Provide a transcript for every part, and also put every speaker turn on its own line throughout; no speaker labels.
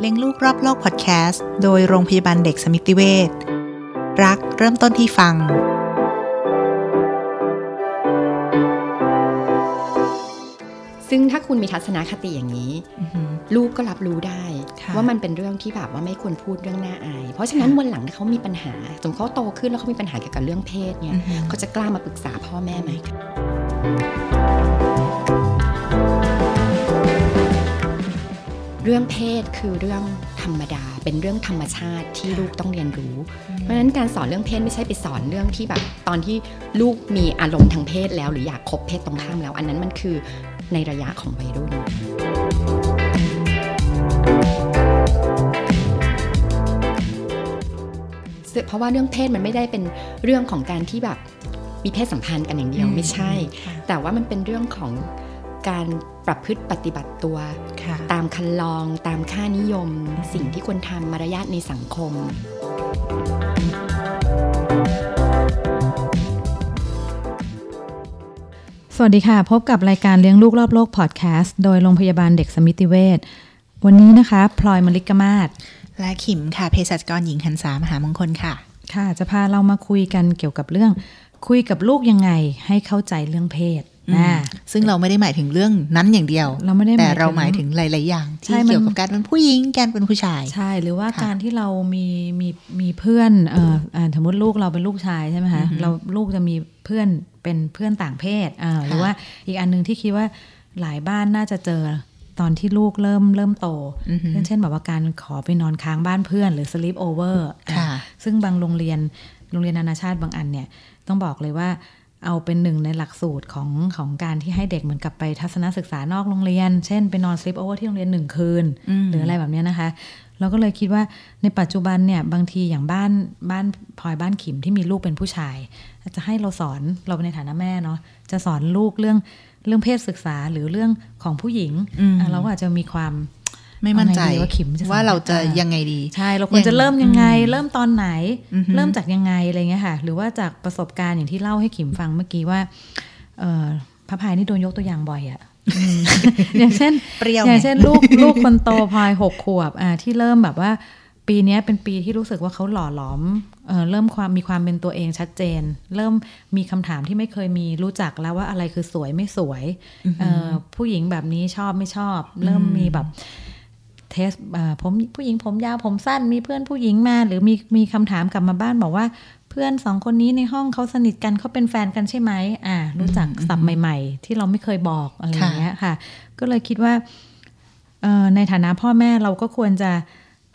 เลี้ยงลูกรอบโลกพอดแคสต์โดยโรงพยาบาลเด็กสมิติเวชรักเริ่มต้นที่ฟัง
ซึ่งถ้าคุณมีทัศนคติอย่างนี้ ลูกก็รับรู้ได้
ค่ะ
ว่ามันเป็นเรื่องที่แบบว่าไม่ควรพูดเรื่องน่าอาย เพราะฉะนั้นวันหลังถ้าเขามีปัญหาสมมติเขาโตขึ้นแล้วเขามีปัญหาเกี่ยวกับเรื่องเพศเนี่ย
อือฮึ
เขาจะกล้ามาปรึกษาพ่อแม่ไหม เรื่องเพศคือเรื่องธรรมดา เป็นเรื่องธรรมชาติที่ลูกต้องเรียนรู้ เพราะฉะนั้นการสอนเรื่องเพศไม่ใช่ไปสอนเรื่องที่แบบ ตอนที่ลูกมีอารมณ์ทางเพศแล้ว หรืออยากคบเพศตรงข้ามแล้ว อันนั้นมันคือในระยะของวัยรุ่นซึ่งเพราะว่าเรื่องเพศมันไม่ได้เป็นเรื่องของการที่แบบมีเพศสัมพันธ์กันอย่างเดียว
อืม
ไม่ใช่
ค่ะ
แต่ว่ามันเป็นเรื่องของ การประพฤติปฏิบัติตัว
ค่ะ
ตามคันลองตามค่านิยม สิ่งที่ควรทำมารยาทในสังคม
สวัสดีค่ะ พบกับรายการเลี้ยงลูกรอบโลกพอดแคสต์โดยโรงพยาบาลเด็กสมิติเวชวันนี้นะคะพลอยมลิกมาศ
และขิมค่ะเภสัชกรหญิงหันสามหามงคลค่ะ
ค่ะ จะพาเรามาคุยกันเกี่ยวกับเรื่อง คุยกับลูกยังไงให้เข้าใจเรื่องเพศ
อืม
อ่า
ซึ่งเราไม่ได้หมายถึงเรื่องนั้นอย่างเดียว
เราไม่ได้หมายถึง
แต่เราหมายถึงหลาย ๆ อย่าง
ใช่
ที่
มัน
เกี่ยวกับการเป็นผู้หญิงการเป็นผู้ชาย
ใช่ หรือว่า
ค่ะ
การที่เรามีมีมีเพื่อนเอ่ออ่าสมมติลูกเราเป็นลูกชายใช่ไหมคะเราลูกจะมีเพื่อนเป็นเพื่อนต่างเพศอ่าหรือว่าอีกอันหนึงที่คิดว่าหลายบ้านน่าจะเจอตอนที่ลูกเริ่มเริ่มโต
อือฮึ
เช่นเช่นแบบว่าการขอไปนอนค้างบ้านเพื่อนหรือ sleep over อ่า
ค่ะ
ซึ่งบางโรงเรียนโรงเรียนนานาชาติบางอันเนี่ยต้องบอกเลยว่า เอาเป็นหนึ่งในหลักสูตรของของการที่ให้เด็กเหมือนกับไปทัศนศึกษานอกโรงเรียน เช่นไปนอน sleep over ที่โรงเรียนหนึ่งคืน
อืม
หรืออะไรแบบเนี้ยนะคะ เราก็เลยคิดว่าในปัจจุบันเนี่ยบางทีอย่างบ้านบ้านพลอยบ้านขิมที่มีลูกเป็นผู้ชาย จะให้เราสอนเราในฐานะแม่เนาะจะสอนลูกเรื่องเรื่องเพศศึกษาหรือเรื่องของผู้หญิง
อืม
อะเราก็อาจจะมีความ
ไม่มั่นใจ
เอาไงดีว่าขิมจะสอน
ว่าเราจะ
อ่ายั
ยังไงดี
ใช่เราควรจะเริ่มยังไง เริ่มตอนไหน
อือฮึ
เริ่มจากยังไงอะไรเงี้ยค่ะ หรือว่าจากประสบการณ์อย่างที่เล่าให้ขิมฟังเมื่อกี้ว่าเออพระพายนี่โดนยกตัวอย่างบ่อยอะอืมอย่างเช่น
เปรี้ยว
อย่าง
ไง
เช่นลูกลูกคนโตพลอยหกขวบอ่าที่เริ่มแบบว่าปีเนี้ยเป็นปีที่รู้สึกว่าเขาหล่อหลอมเออเริ่มความมีความเป็นตัวเองชัดเจน เริ่มมีคำถามที่ไม่เคยมีรู้จักแล้วว่าอะไรคือสวยไม่สวยเออผู้หญิงแบบนี้ชอบไม่ชอบ เริ่มมีแบบ เทสเอ่อผมผู้หญิงผมยาวผมสั้นมีเพื่อนผู้หญิงมา หรือมีมีคำถามกลับมาบ้านบอกว่า เพื่อนสองคนนี้ในห้องเขาสนิทกันเขาเป็นแฟนกันใช่ไหมอ่า รู้จักศัพท์ใหม่ ๆ ที่เราไม่เคยบอกอะไรอย่างเงี้ยค่ะ ก็เลยคิดว่าเอ่อในฐานะพ่อแม่เราก็ควรจะ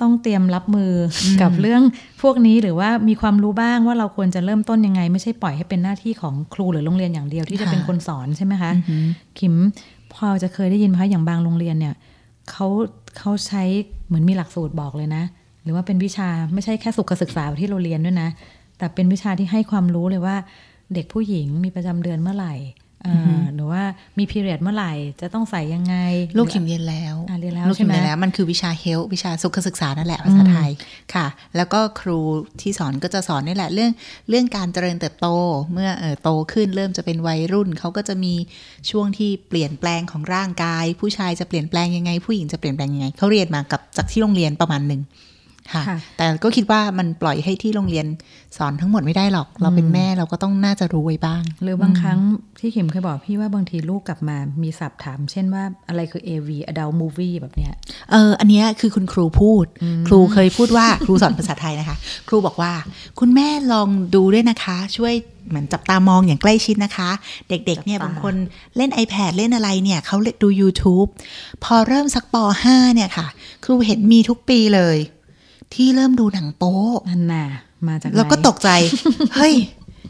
ต้องเตรียมรับมืออกับเรื่องพวกนี้หรือว่ามีความรู้บ้างว่าเราควรจะเริ่มต้นยังไง ไม่ใช่ปล่อยให้เป็นหน้าที่ของครูหรือโรงเรียนอย่างเดียวที่จะ
ค่ะ
เป็นคนสอนใช่ไหมคะ
อือหือ
ขิมพอจะเคยได้ยินไหมคะอย่างบางโรงเรียนเนี่ย เขาเขาใช้เหมือนมีหลักสูตรบอกเลยนะ หรือว่าเป็นวิชาไม่ใช่แค่สุขศึกษาที่เราเรียนด้วยนะ แต่เป็นวิชาที่ให้ความรู้เลยว่า เด็กผู้หญิงมีประจำเดือนเมื่อไหร่ หรือว่ามีพีเรียดเมื่อไหร่ จะต้องใส่ยังไง
ลูก
หรือ
ขิมเรียนแล้ว
อะเรียนแล้ว
ลูกขิม
ใช่ไหม
เรียนแล้ว มันคือวิชาเฮลวิชาสุขศึกษานั่นแหละภาษาไทยค่ะ แล้วก็ครูที่สอนก็จะสอนนี่แหละเรื่องเรื่องการเจริญเติบโตเมื่อเออโตขึ้นเริ่มจะเป็นวัยรุ่นเขาก็จะมีช่วงที่เปลี่ยนแปลงของร่างกาย ผู้ชายจะเปลี่ยนแปลงยังไง ผู้หญิงจะเปลี่ยนแปลงยังไงเขาเรียนมากับจากที่โรงเรียนประมาณหนึ่ง ค่ะ
ค่ะ
แต่ก็คิดว่ามันปล่อยให้ที่โรงเรียนสอนทั้งหมดไม่ได้หรอก เราเป็นแม่เราก็ต้องน่าจะรู้ไว้บ้าง
หรือบางครั้งที่ขิมเคยบอกพี่ว่าบางทีลูกกลับมามีศัพท์ถาม เช่นว่าอะไรคือ AV adult movie แบบเนี้ย
เออ อันเนี้ยคือคุณครูพูด ครูเคยพูดว่าครูสอนภาษาไทยนะคะ ครูบอกว่า คุณแม่ลองดูด้วยนะคะ ช่วยเหมือนจับตามองอย่างใกล้ชิดนะคะ เด็กๆเนี่ย
จับตา
บางคนเล่น iPad เล่นอะไรเนี่ยเขาดู YouTube พอเริ่มสักป .5 เนี่ยค่ะ ครูเห็นมีทุกปีเลย ที่เริ่มดูหนังโป๊
นั่นน่ะมาจากไหน
แล้วก็ตกใจ เฮ้ย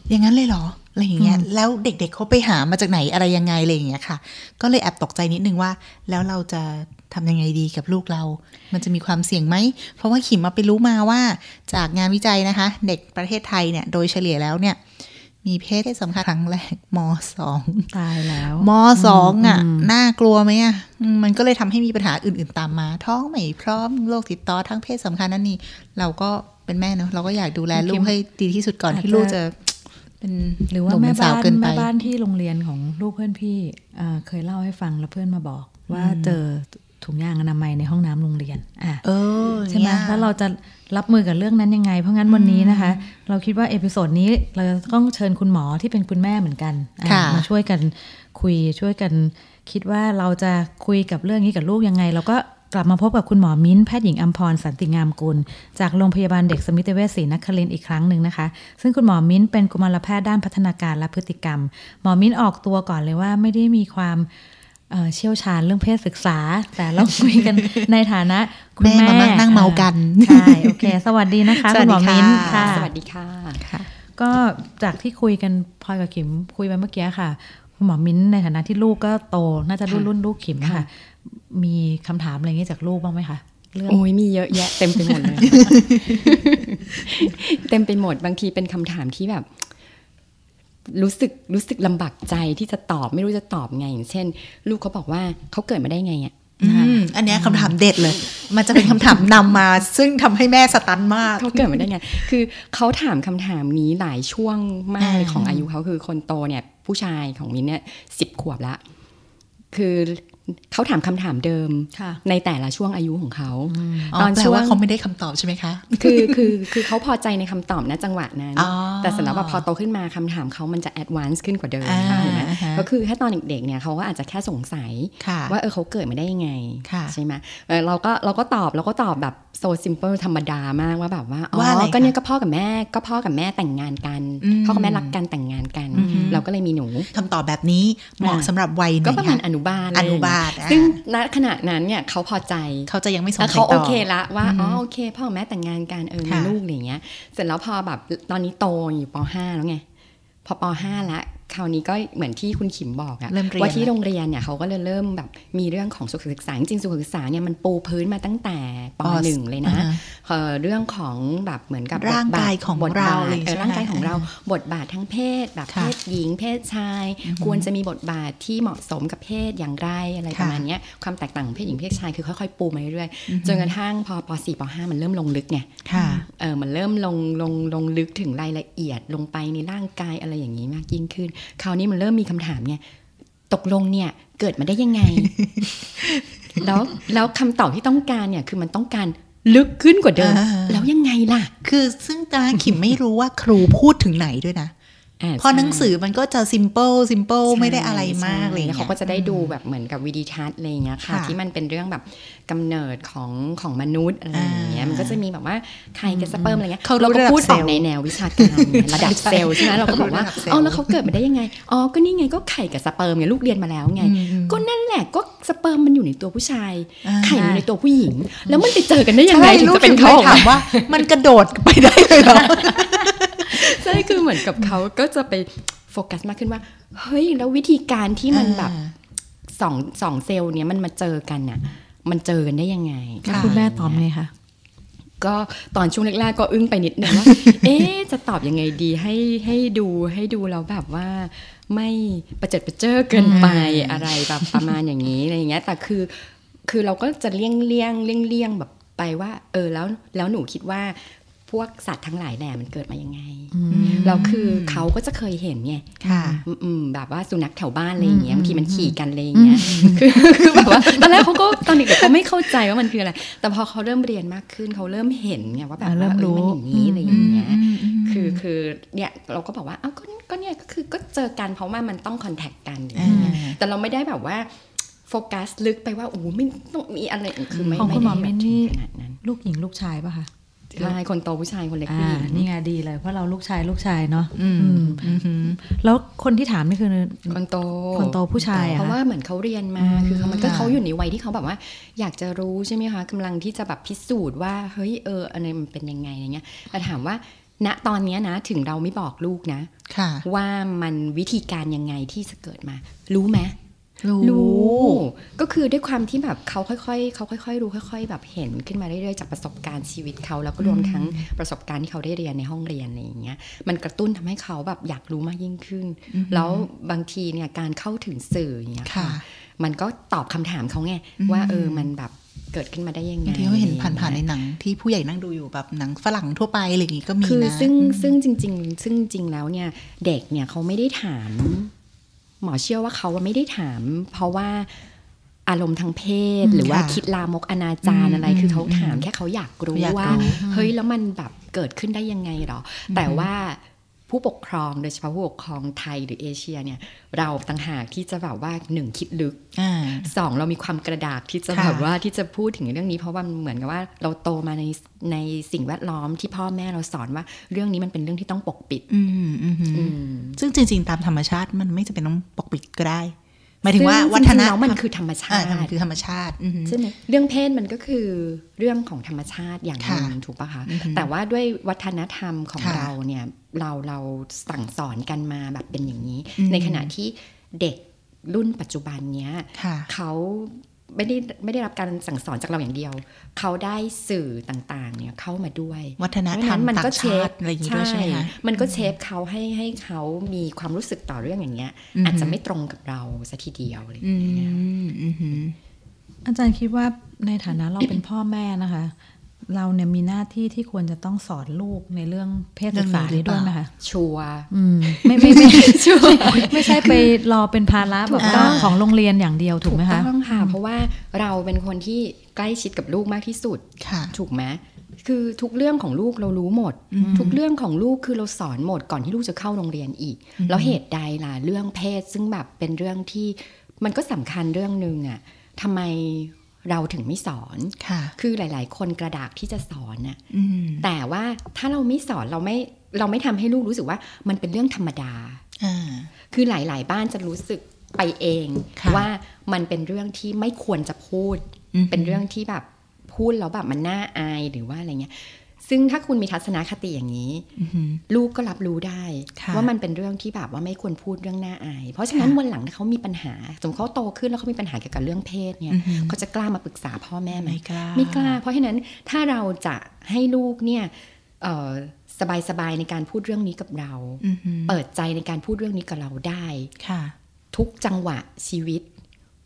อย่างนั้นเลยเหรออะไรอย่างเงี้ยแล้วเด็กๆเขาไปหามาจากไหนอะไรยังไงอะไรอย่างเงี้ยค่ะ ก็เลยแอบตกใจนิดนึงว่า แล้วเราจะทำยังไงดีกับลูกเรา มันจะมีความเสี่ยงไหม เพราะว่าขิมมาไปรู้มาว่า จากงานวิจัยนะคะ เด็กประเทศไทยเนี่ย โดยเฉลี่ยแล้วเนี่ย มีเพศที่สำคัญครั้งแรกมสอง
ตายแล้ว
มสองอะ น่ากลัวไหมอะอืมมันก็เลยทำให้มีปัญหาอื่นๆตามมา ท้องไม่พร้อมโรคติดต่อทั้งเพศสำคัญนั่นนี่ เราก็เป็นแม่เนาะเราก็อยากดูแลลูกให้ดีที่สุดก่อนที่ลูกจะเป็น
หรือว่า
นุ่ม
แม่
เป็นสา
บ้า
วนเกินไป
แม่บ้านที่โรงเรียนของลูกเพื่อนพี่เอ่อเคยเล่าให้ฟังแล้วเพื่อนมาบอกว่าเจอ ถุงยางอนามัยในห้องน้ำโรงเรียนอะ
เออ
ใช่ไหม
เนี่ย
แล้วเราจะรับมือกับเรื่องนั้นยังไง เพราะงั้นวันนี้นะคะ เราคิดว่า episode นี้เราจะต้องเชิญคุณหมอที่เป็นคุณแม่เหมือนกันอะ
ค่ะ
มาช่วยกันคุยช่วยกัน คิดว่าเราจะคุยกับเรื่องนี้กับลูกยังไง เราก็กลับมาพบกับคุณหมอมิ้นแพทย์หญิงอัมพรสันติงามกุล จากโรงพยาบาลเด็กสมิติเวชศรีนครินทร์อีกครั้งหนึ่งนะคะ ซึ่งคุณหมอมิ้นเป็นกุมารแพทย์ด้านพัฒนาการและพฤติกรรม หมอมิ้นออกตัวก่อนเลยว่าไม่ได้มีความ เอ่อเชี่ยวชาญเรื่องเพศศึกษา แต่เราคุยกันในฐานะคุณ
แม่
แม่
มานั่งเมากัน
ใช่ โอเค สวัสดีนะคะ
สวั
คุ
ส
ณ
ดี
หมอมิ้น
ค่ะ
ค่ะ
สวัสดีค่ะ
ค่ะ
ก็จากที่คุยกันพลอยกับขิมคุยไปเมื่อกี้ค่ะ คุณหมอมิ้นในฐานะที่ลูกก็โต น่าจะรุ่น
ค่ะ
รุ่นลูกขิมค่ะ
ค่ะ
มีคำถามอะไรอย่างนี้จากลูกบ้างไหมคะเรื่อง
โอ้ยมีเยอะแยะเต็มไปหมดเลย เต็มไปหมดบางทีเป็นคำถามที่แบบ รู้สึกรู้สึกลำบากใจที่จะตอบไม่รู้จะตอบไงอย่างเช่น ลูกเขาบอกว่าเขาเกิดมาได้ไงอะ
อืมอันเนี้ยคำถามเด็ดเลย มันจะเป็นคำถามนำมา ซึ่งทำให้แม่สตันมาก
เขาเกิดมาได้ไง คือเขาถามคำถามนี้หลายช่วงมากเลย
อ่า
ของอายุเขาคือคนโตเนี่ย ผู้ชายของมินเนี่ยสิบขวบละ คือ เขาถามคำถามเดิม
ค่ะ
ในแต่ละช่วงอายุของเขา
อ๋อ
ตอน
แปล
ช่ว
ว่างเขาไม่ได้คำตอบใช่ไหมคะ
คือคือคือเขาพอใจในคำตอบนะจังหวะนั้น
อ๋อ
แต่สำหรับว่าพอโตขึ้นมาคำถามเขามันจะ advance ขึ้นกว่าเดิม
อ่า
ใช่ไหม
อ่าฮะ
ก็คือถ้าตอนเด็กๆเนี่ยเขาก็อาจจะแค่สงสัย
ค่ะ
ว่าเออเขาเกิดมาได้ยังไง
ค่ะ
ใช่ไหมเออเราก็เราก็ตอบเราก็ตอบแบบ โซซิมเ l ิธรรมดามากว่าแบบว่าอ๋อ
ว่าอะไร
ก็เนี่ย
คะ
ก็พ่อกับแม่ก็พ่อกับแม่แต่งงานกัน
อืม
พ่อกับแม่รักกันแต่งงานกัน เราก็เลยมีหนู
คำตอบแบบนี้เหมาะ
อ่า
สำหรับวัยไหน
ก็ประมาณ
คะ
อนุบาล
อนุบาล
อะไรอย่งเงี้ย
อ่า
ซึ่งณขณะนั้นเนี่ยเขาพอใจ
เขาจะยังไม่สง
แล้ว
สัย
เขา
ต่
โอ
อ
เคละว่าอ๋อโอเค พ่อกับแม่แต่งงานกันเออมี
ค่ะ
ลูกอะไรอย่างเงี้ย เสร็จแล้วพอแบบตอนนี้โตอยู่ป .5 แล้วไงพอป .5 ละ คราวนี้ก็เหมือนที่คุณขิมบอกอะ
เริ่มเรียน
ว่าที่
แล้ว
โรงเรียนเนี่ยเขาก็เลยเริ่มแบบมีเรื่องของสุขศึกษาจริงๆสุขศึกษาเนี่ยมันปูพื้นมาตั้งแต่ป
ป
หนึ่งเลยนะ
อ่าฮะ
เอ่อเรื่องของแบบเหมือนกับบทบท
ร่างกายของ
บทบท
เราเลย
เออ
ใช่ไหม
ร่างกายของเราบทบาททั้งเพศ แบบ
ค่ะ
เพศหญิง เพศชาย ควรจะมีบทบาทที่เหมาะสมกับเพศอย่างไรอะไรประมาณเนี้ยความแตกต่างของเพศหญิงเพศชายคือค่อยๆ ปูมาเรื่อยๆจนกระทั่งพอป .4 ป .5 มันเริ่มลงลึกไง
ค่ะ
เออมันเริ่มลงลงลงลึกถึงรายละเอียดลงไปในร่างกายอะไรอย่างนี้มากยิ่งขึ้นคราวนี้มันเริ่มมีคำถามไงตกลงเนี่ยเกิดมาได้ยังไง แล้วแล้วคำตอบที่ต้องการเนี่ยคือมันต้องการลึกขึ้นกว่าเดิม
อ่า
แล้วยังไงล่ะ
คือซึ่งตาขิมไม่รู้ว่าครูพูดถึงไหนด้วยนะ
อ่
เพราะหนังสื
ใอ
มันก็จะ simple simple
ช่
ไม่ได้อะไรมาก
ใช่
เลย
แล้วเขาก็จะได้ดูแบบเหมือนกับวิดีทัศน์อะไรอย่างเงี้ยค่ะ
ค่ะ
ที่มันเป็นเรื่องแบบกำเนิดของของมนุษย์อะไรอย่างเงี้ย
อ่ามั
มันก็จะมีแบบว่าไข่กับสเปิร์มอะไรเงี้ย
เขารู้
เราก็
ระดับ
พูดอ
เซ
อ
ล
ก
ล์
ในแนววิชาการไงระดับ
ใช่
เซลล์ใช่ไหมเราก็บอกว่า
เขารู้ระดับเซลล์
อ๋อแล้วเขาเกิดมาได้ยังไงอ๋อก็นี่ไงก็ไข่กับสเปิร์มไงลูกเรียนมาแล้วไง ก็นั่นแหละก็สเปิร์มมันอยู่ในตัวผู้ชาย
อ่า
ไข่มันอยู่ในตัวผู้หญิง แล้วมันไปเจอกันได้ยังไง
ใช่
ถึง
ลูก
จะเป็น
ถึง
เขา
ไป
ออก
ถาม
มา
ว่า มันกระโดดไปได้เลยเหรอ
ใช่คือเหมือนกับเขาก็จะไปโฟกัสมากขึ้นว่า เฮ้ย แล้ววิธีการที่มันแบบสองสองเซลล์เนี้ยมันมาเจอกันน่ะ มันเจอกันได้ยังไง
แล้วคุณแม่ตอบไงคะ
ก็ตอนช่วงแรกๆก็อึ้งไปนิดนึงว่า เอ๊ะจะตอบยังไงดีให้ให้ดูให้ดูแล้วแบบว่าไม่ประเจิดประเจ้อเกินไปอะไรแบบประมาณอย่างนี้อะไรอย่างเงี้ย แต่คือคือเราก็จะเลี่ยงเลี่ยงเลี่ยงเลี่ยงแบบไปว่า เออแล้วแล้วหนูคิดว่า พวกสัตว์ทั้งหลายแหล่มันเกิดมายังไงแล้วคือเขาก็จะเคยเห็นไง
ค่ะ
อืมอืมแบบว่าสุนัขแถวบ้านอะไรอย่างเงี้ยบางทีมันขี่กันอะไรอย่างเงี้ยคือคือแบบว่าตอนแรกเขาก็ตอนเด็กๆเขาไม่เข้าใจว่ามันคืออะไร แต่พอเขาเริ่มเรียนมากขึ้นเขาเริ่มเห็นไงว่าแบบ
อ่าเริ่
ว่ามเอ
รู้
อมันอย่างนี้อะไรอย่างเงี้ยคือคือเนี่ยเราก็บอกว่าอ้าวก็ก็เนี่ยก็คือก็เจอกันเพราะว่ามันต้องคอนแทคกันอะไรอย่างเงี้ย
อ่า
แต่เราไม่ได้แบบว่าโฟกัสลึกไปว่าโอ้โหไม่ต้องมีอะไรคือไม่
ของ
ไม่
คุณหมอ
ได้
มิ้
แบบ
น
ถึ
นี่
งขนาดนั้น
ลูกหญิงลูกชายป่ะคะ
ใช่คนโตผู้ชายคนเล็ก
อ่า
ผู้หญิง
นี่ไงดีเลย เพราะเราลูกชายลูกชายเนาะ
อืม
อืม
อืมอืม
แล้วคนที่ถามนี่คือ
คนโต
คนโตผู้ชายอะ
เพราะว่าเหมือนเขาเรียนมาคือเขามันก็
ค่ะ
เขาอยู่ในวัยที่เขาแบบว่า อยากจะรู้ใช่ไหมคะกำลังที่จะแบบพิสูจน์ว่าเฮ้ยเอออะไรมันเป็นยังไงอะไรเงี้ยแต่ถามว่าณตอนเนี้ยนะถึงเราไม่บอกลูกนะ
ค่ะ
ว่ามันวิธีการยังไงที่จะเกิดมา รู้ไหม
รู้
ก็คือด้วยความที่แบบเขาค่อยๆเขาค่อยๆ รู้ค่อย ๆ แบบเห็นขึ้นมาเรื่อยๆจากประสบการณ์ชีวิตเขาแล้วก็รวมทั้งประสบการณ์ที่เขาได้เรียนในห้องเรียนอะไรอย่างเงี้ยมันกระตุ้นทำให้เขาแบบอยากรู้มากยิ่งขึ้น แล้วบางทีเนี่ยการเข้าถึงสื่ออย่างเงี้ย
ค่ะ
มันก็ตอบคำถามเขาไงว่าเออมันแบบเกิดขึ้นมาได้ยังไง
บางทีเขาเห็น
อะไรอย่งงี้ย
ผ่านๆในหนัง ที่ผู้ใหญ่นั่งดูอยู่แบบหนังฝรั่งทั่วไปอะไรอย่างงี้ก็มี
คือ
นะ
ซึ่งซึ่งจริง ๆ ซึ่งจริงแล้วเนี่ยเด็กเนี่ยเขาไม่ได้ถาม หมอเชื่อว่าเขาไม่ได้ถาม เพราะว่าอารมณ์ทางเพศ หรือว่า
ค่ะ
คิดลามกอนาจารอะไร
อืม
คือเขา
อืม
ถามแค่เขาอยากรู้
อยาก
ว่า
รู้
เฮ้ยแล้วมันแบบเกิดขึ้นได้ยังไงหรอ แต่ว่า ผู้ปกครองโดยเฉพาะผู้ปกครองไทยหรือเอเชียเนี่ยเราต่างหากที่จะแบบว่าหนึ่งคิดลึก
อ่า
สองเรามีความกระดากที่จะ
ค่ะ
แบบว่าที่จะพูดถึงเรื่องนี้ เพราะว่ามันเหมือนกับว่าเราโตมาในในสิ่งแวดล้อมที่พ่อแม่เราสอนว่าเรื่องนี้มันเป็นเรื่องที่ต้องปกปิด
อืมอืม
อืม
ซึ่งจริง ๆ ตามธรรมชาติมันไม่จะเป็นต้องปกปิดก็ได้ห มายถึงว่า
ซึ่
วัฒ
จริง
น
ๆแล้วมัน
ธรร
คือธรรมชา
อ่า
ติ
มันคือธรรมชาติอือหือ
ใช่ไหมเรื่องเพศมันก็คือเรื่องของธรรมชาติอย่างหนึ่ง
ค่ะ
ถูกปะคะ
อือฮึ
แต่ว่าด้วยวัฒนธรรมของ
ค่ะ
เราเนี่ยเราเราสั่งสอนกันมาแบบเป็นอย่างนี้
อืม
ในขณะที่เด็กรุ่นปัจจุบันเนี้ย
ค่ะ
เขา ไม่ได้ไม่ได้รับการสั่งสอนจากเราอย่างเดียว เขาได้สื่อต่างๆ เนี่ยเข้ามาด้วย
วัฒนธรรม
เพาะฉะมั
ต่าง
เช
ชา
ฟ
ติอะไรอย่างงี้ด้วยใช่ไหมคะ
มันก็เชฟเขาให้ให้เขามีความรู้สึกต่อเรื่องอย่างเงี้ย
อือฮึ
อาจจะไม่ตรงกับเราสัทีเดียวอะไรอย่าง
อื
เงี้ย
มอือหือ
อาจารย์คิดว่าในฐานะเราเป็นพ่อแม่นะคะ เราเนี่ยมีหน้าที่ที่ควรจะต้องสอนลูกในเรื่องเพศศึกษา
เรื่องนี้หรือ
นี้
เป
ด้
ล่า
วยไหมคะ
ชัวร์
อืมไม่ไม่ไม่ไม่ใช่ไปรอเป็นภาระแบบว่า
อ่า
ของโรงเรียนอย่างเดียวถูกไหมคะ
ต้องค่ะเพราะว่าเราเป็นคนที่ใกล้ชิดกับลูกมากที่สุด
ค่ะ
ถูกไหมคือทุกเรื่องของลูกเรารู้หมด ทุกเรื่องของลูกคือเราสอนหมดก่อนที่ลูกจะเข้าโรงเรียนอีก แล้วเหตุใดล่ะเรื่องเพศซึ่งแบบเป็นเรื่องที่มันก็สำคัญเรื่องหนึ่งอะทำไม เราถึงไม่สอน
ค่ะ
คือหลาย ๆ คนกระดากที่จะสอนน่ะ
อืม
แต่ว่าถ้าเราไม่สอนเราไม่เราไม่ทำให้ลูกรู้สึกว่ามันเป็นเรื่องธรรมดา
อ่า
คือหลาย ๆ บ้านจะรู้สึกไปเอง
ค่ะ
ว่ามันเป็นเรื่องที่ไม่ควรจะพูด
อืม
เป็นเรื่องที่แบบพูดแล้วแบบมันน่าอายหรือว่าอะไรเงี้ย ซึ่งถ้าคุณมีทัศนคติอย่างนี้
อือหือ
ลูกก็รับรู้ได้
ค่ะ
ว่ามันเป็นเรื่องที่แบบว่าไม่ควรพูดเรื่องน่าอาย เพราะฉะนั้น
ค่ะ
วันหลังถ้าเขามีปัญหา สมมติเขาโตขึ้นแล้วเขามีปัญหาเกี่ยวกับเรื่องเพศเนี่ย
อือหือ
เขาจะกล้ามาปรึกษาพ่อแม่ไหม
ไม่กล้า
ไม่กล้า เพราะฉะนั้นถ้าเราจะให้ลูกเนี่ยเอ่อสบายๆในการพูดเรื่องนี้กับเรา
อือหือ
เปิดใจในการพูดเรื่องนี้กับเราได้
ค่ะ
ทุกจังหวะชีวิต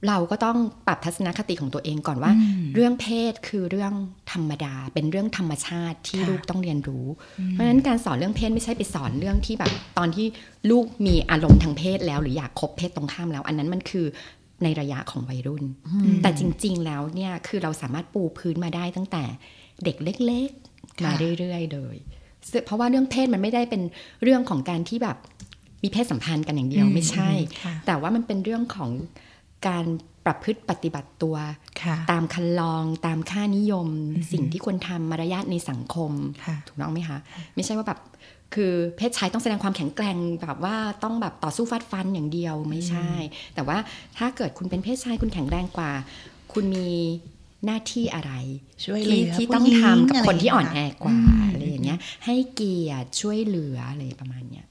เราก็ต้องปรับทัศนคติของตัวเองก่อนว่า
อืม
เรื่องเพศคือเรื่องธรรมดา เป็นเรื่องธรรมชาติที่
ค่ะ
ลูกต้องเรียนรู้ เพราะฉะนั้นการสอนเรื่องเพศไม่ใช่ไปสอนเรื่องที่แบบ ตอนที่ลูกมีอารมณ์ทางเพศแล้วหรืออยากคบเพศตรงข้ามแล้ว อันนั้นมันคือในระยะของวัยรุ่น แต่จริง ๆ แล้วเนี่ยคือเราสามารถปูพื้นมาได้ตั้งแต่เด็กเล็กๆมา
ค่ะ
เรื่อยๆเลยซึ่งเพราะว่าเรื่องเพศมันไม่ได้เป็นเรื่องของการที่แบบมีเพศสัมพันธ์กันอย่างเดียวไม่ใช่
ค่ะ
แต่ว่ามันเป็นเรื่องของ การประพฤติปฏิบัติตัว
ค่ะ
ตามคันลองตามค่านิยม สิ่งที่ควรทำมารยาทในสังคม
ค่ะ
ถูกต้องไหมคะ ไม่ใช่ว่าแบบคือเพศชายต้องแสดงความแข็งแกร่งแบบว่าต้องแบบต่อสู้ฟาดฟันอย่างเดียวไม่ใช่ แต่ว่าถ้าเกิดคุณเป็นเพศชายคุณแข็งแรงกว่า คุณมีหน้าที่อะไร
ช่วยเหลื
ที่
อ
ที่
ผู้
ต้อง
หญิง
ทำกับ
อะไร
คนที่อ่อน
อย่าง
แอ
เงี้ย
กว่า
อืม
อะไรอย่างเงี้ย ให้เกียรติช่วยเหลืออะไรประมาณเนี้ย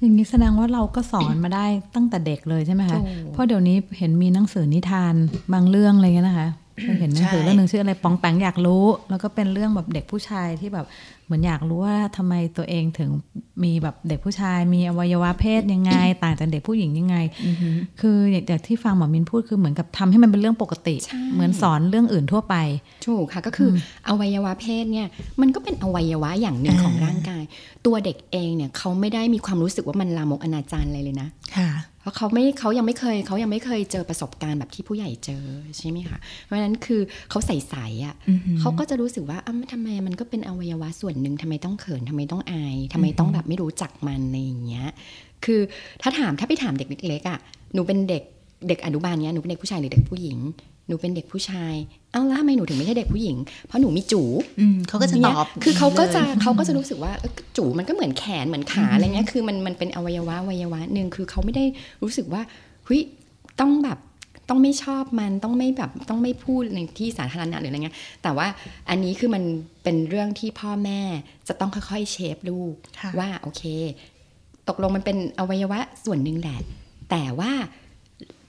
อย่างนี้แสดงว่าเราก็สอนมาได้ตั้งแต่เด็กเลยใช่ไหมคะ
ถูก
เพราะเดี๋ยวนี้เห็นมีหนังสือนิทานบางเรื่องอะไรเงี้ยนะคะเคยเห็นหนังสือ
ใช่
เรื่องหนึ่งชื่ออะไรปองแปงอยากรู้ แล้วก็เป็นเรื่องแบบเด็กผู้ชายที่แบบเหมือนอยากรู้ว่าทำไมตัวเองถึงมีแบบเด็กผู้ชาย มีอวัยวะเพศยังไง ต่างจากเด็กผู้หญิงยังไง คืออย่างที่ฟังหมอมินพูดคือเหมือนกับทำให้มันเป็นเรื่องปกติ
ใช่
เหมือนสอนเรื่องอื่นทั่วไป
ถูกค่ะก็คือออวัยวะเพศเนี่ยมันก็เป็นอวัยวะอย่างหนึ่ง
อ่า
ของร่างกาย ตัวเด็กเองเนี่ยเขาไม่ได้มีความรู้สึกว่ามันลามกอนาจารอะไรเลยนะ
ค่ะ
เพราะเขาไม่เขายังไม่เคยเขายังไม่เคยเจอประสบการณ์แบบที่ผู้ใหญ่เจอใช่ไหมคะเพราะฉะนั้นคือเขาใส่ๆอะ
อือหือ
เขาก็จะรู้สึกว่าอ้าวทำไมมันก็เป็นอวัยวะส่วนหนึ่งทำไมต้องเขินทำไมต้องอายทำไมต้องแบบไม่รู้จักมันอะไรอย่างเงี้ย คือถ้าถามถ้าไปถามเด็กเล็กๆอะหนูเป็นเด็กเด็กอนุบาลเนี้ยหนูเป็นเด็กผู้ชายหรือเด็กผู้หญิงหนูเป็นเด็กผู้ชาย เอ้าแล้วทำไมหนูถึงไม่ใช่เด็กผู้หญิง เพราะหนูมีจู
อืมเขาก็จะตอบ
เนี่ยคือเขาก็จะ
ลย
เขาก็จะรู้สึกว่าเอ้ยจูมันก็เหมือนแขนเหมือนขาอะไรเงี้ย คือมันมันเป็นอวัยวะอวัยวะหนึ่งคือเขาไม่ได้รู้สึกว่าเฮ้ยต้องแบบ ต้องไม่ชอบมันต้องไม่แบบต้องไม่พูดในที่สาธารณะหรืออะไรเงี้ยแต่ว่าอันนี้คือมันเป็นเรื่องที่พ่อแม่จะต้องค่อยๆเชฟลูก
ค่ะ
ว่าโอเค ตกลงมันเป็นอวัยวะส่วนหนึ่งแหละ แต่ว่า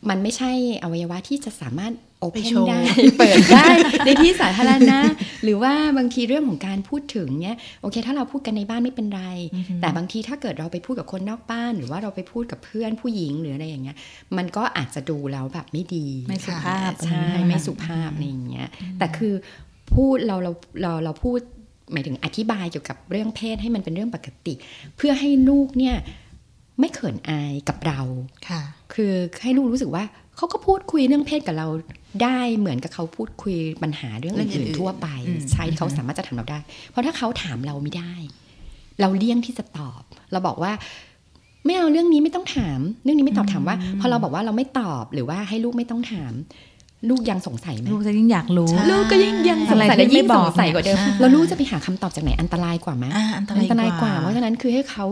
มันไม่ใช่อวัยวะที่จะสามารถโอเพ
ไป
น
โชว์
ได้เปิดได้ในที่สาธารณะหรือว่าบางทีเรื่องของการพูดถึงเนี้ยโอเค ถ้าเราพูดกันในบ้านไม่เป็นไร แต่บางทีถ้าเกิดเราไปพูดกับคนนอกบ้าน หรือว่าเราไปพูดกับเพื่อนผู้หญิงหรืออะไรอย่างเงี้ย มันก็อาจจะดูแล้วแบบไม่ดี
ไม่สุภาพ
ใช่
อะไรอย่างเงี้ย
ไม่สุภาพอะไรอย่างเงี้ยแต่คือพูดเราเราเราเราพูดหมายถึงอธิบายเกี่ยวกับเรื่องเพศให้มันเป็นเรื่องปกติ เพื่อให้ลูกเนี่ยไม่เขินอายกับเรา
ค่ะ
คือให้ลูกรู้สึกว่าเขาก็พูดคุยเรื่องเพศกับเรา ได้เหมือนกับเขาพูดคุยปัญหาเรื่อง
เรื่องอื่
อื่
น
น
ๆ
ๆทั่วไป
อืม
ใช่เขาสามารถจะถามเราได้ เพราะถ้าเขาถามเราไม่ได้ เราเลี่ยงที่จะตอบ เราบอกว่าไม่เอาเรื่องนี้ไม่ต้องถาม เรื่องนี้ไม่ตอบถามว่า พอเราบอกว่าเราไม่ตอบหรือว่าให้ลูกไม่ต้องถาม ลูกยังสงสัยไหม
ลูกจะยิ่งอยากรู้
ใช่
ลูกก็ยิ่งยังสง
อะไร
สัย
ที่
และยิ่ง
ไม่บ
ส
อก
งสัยกว่าเดิม
อ่า
แล้วลูกจะไปหาคำตอบจากไหนอันตรายกว่าไหม
อ่าอันตราย
อันตรายกว่า
กว่า
เพราะฉะนั้นคือให้เขา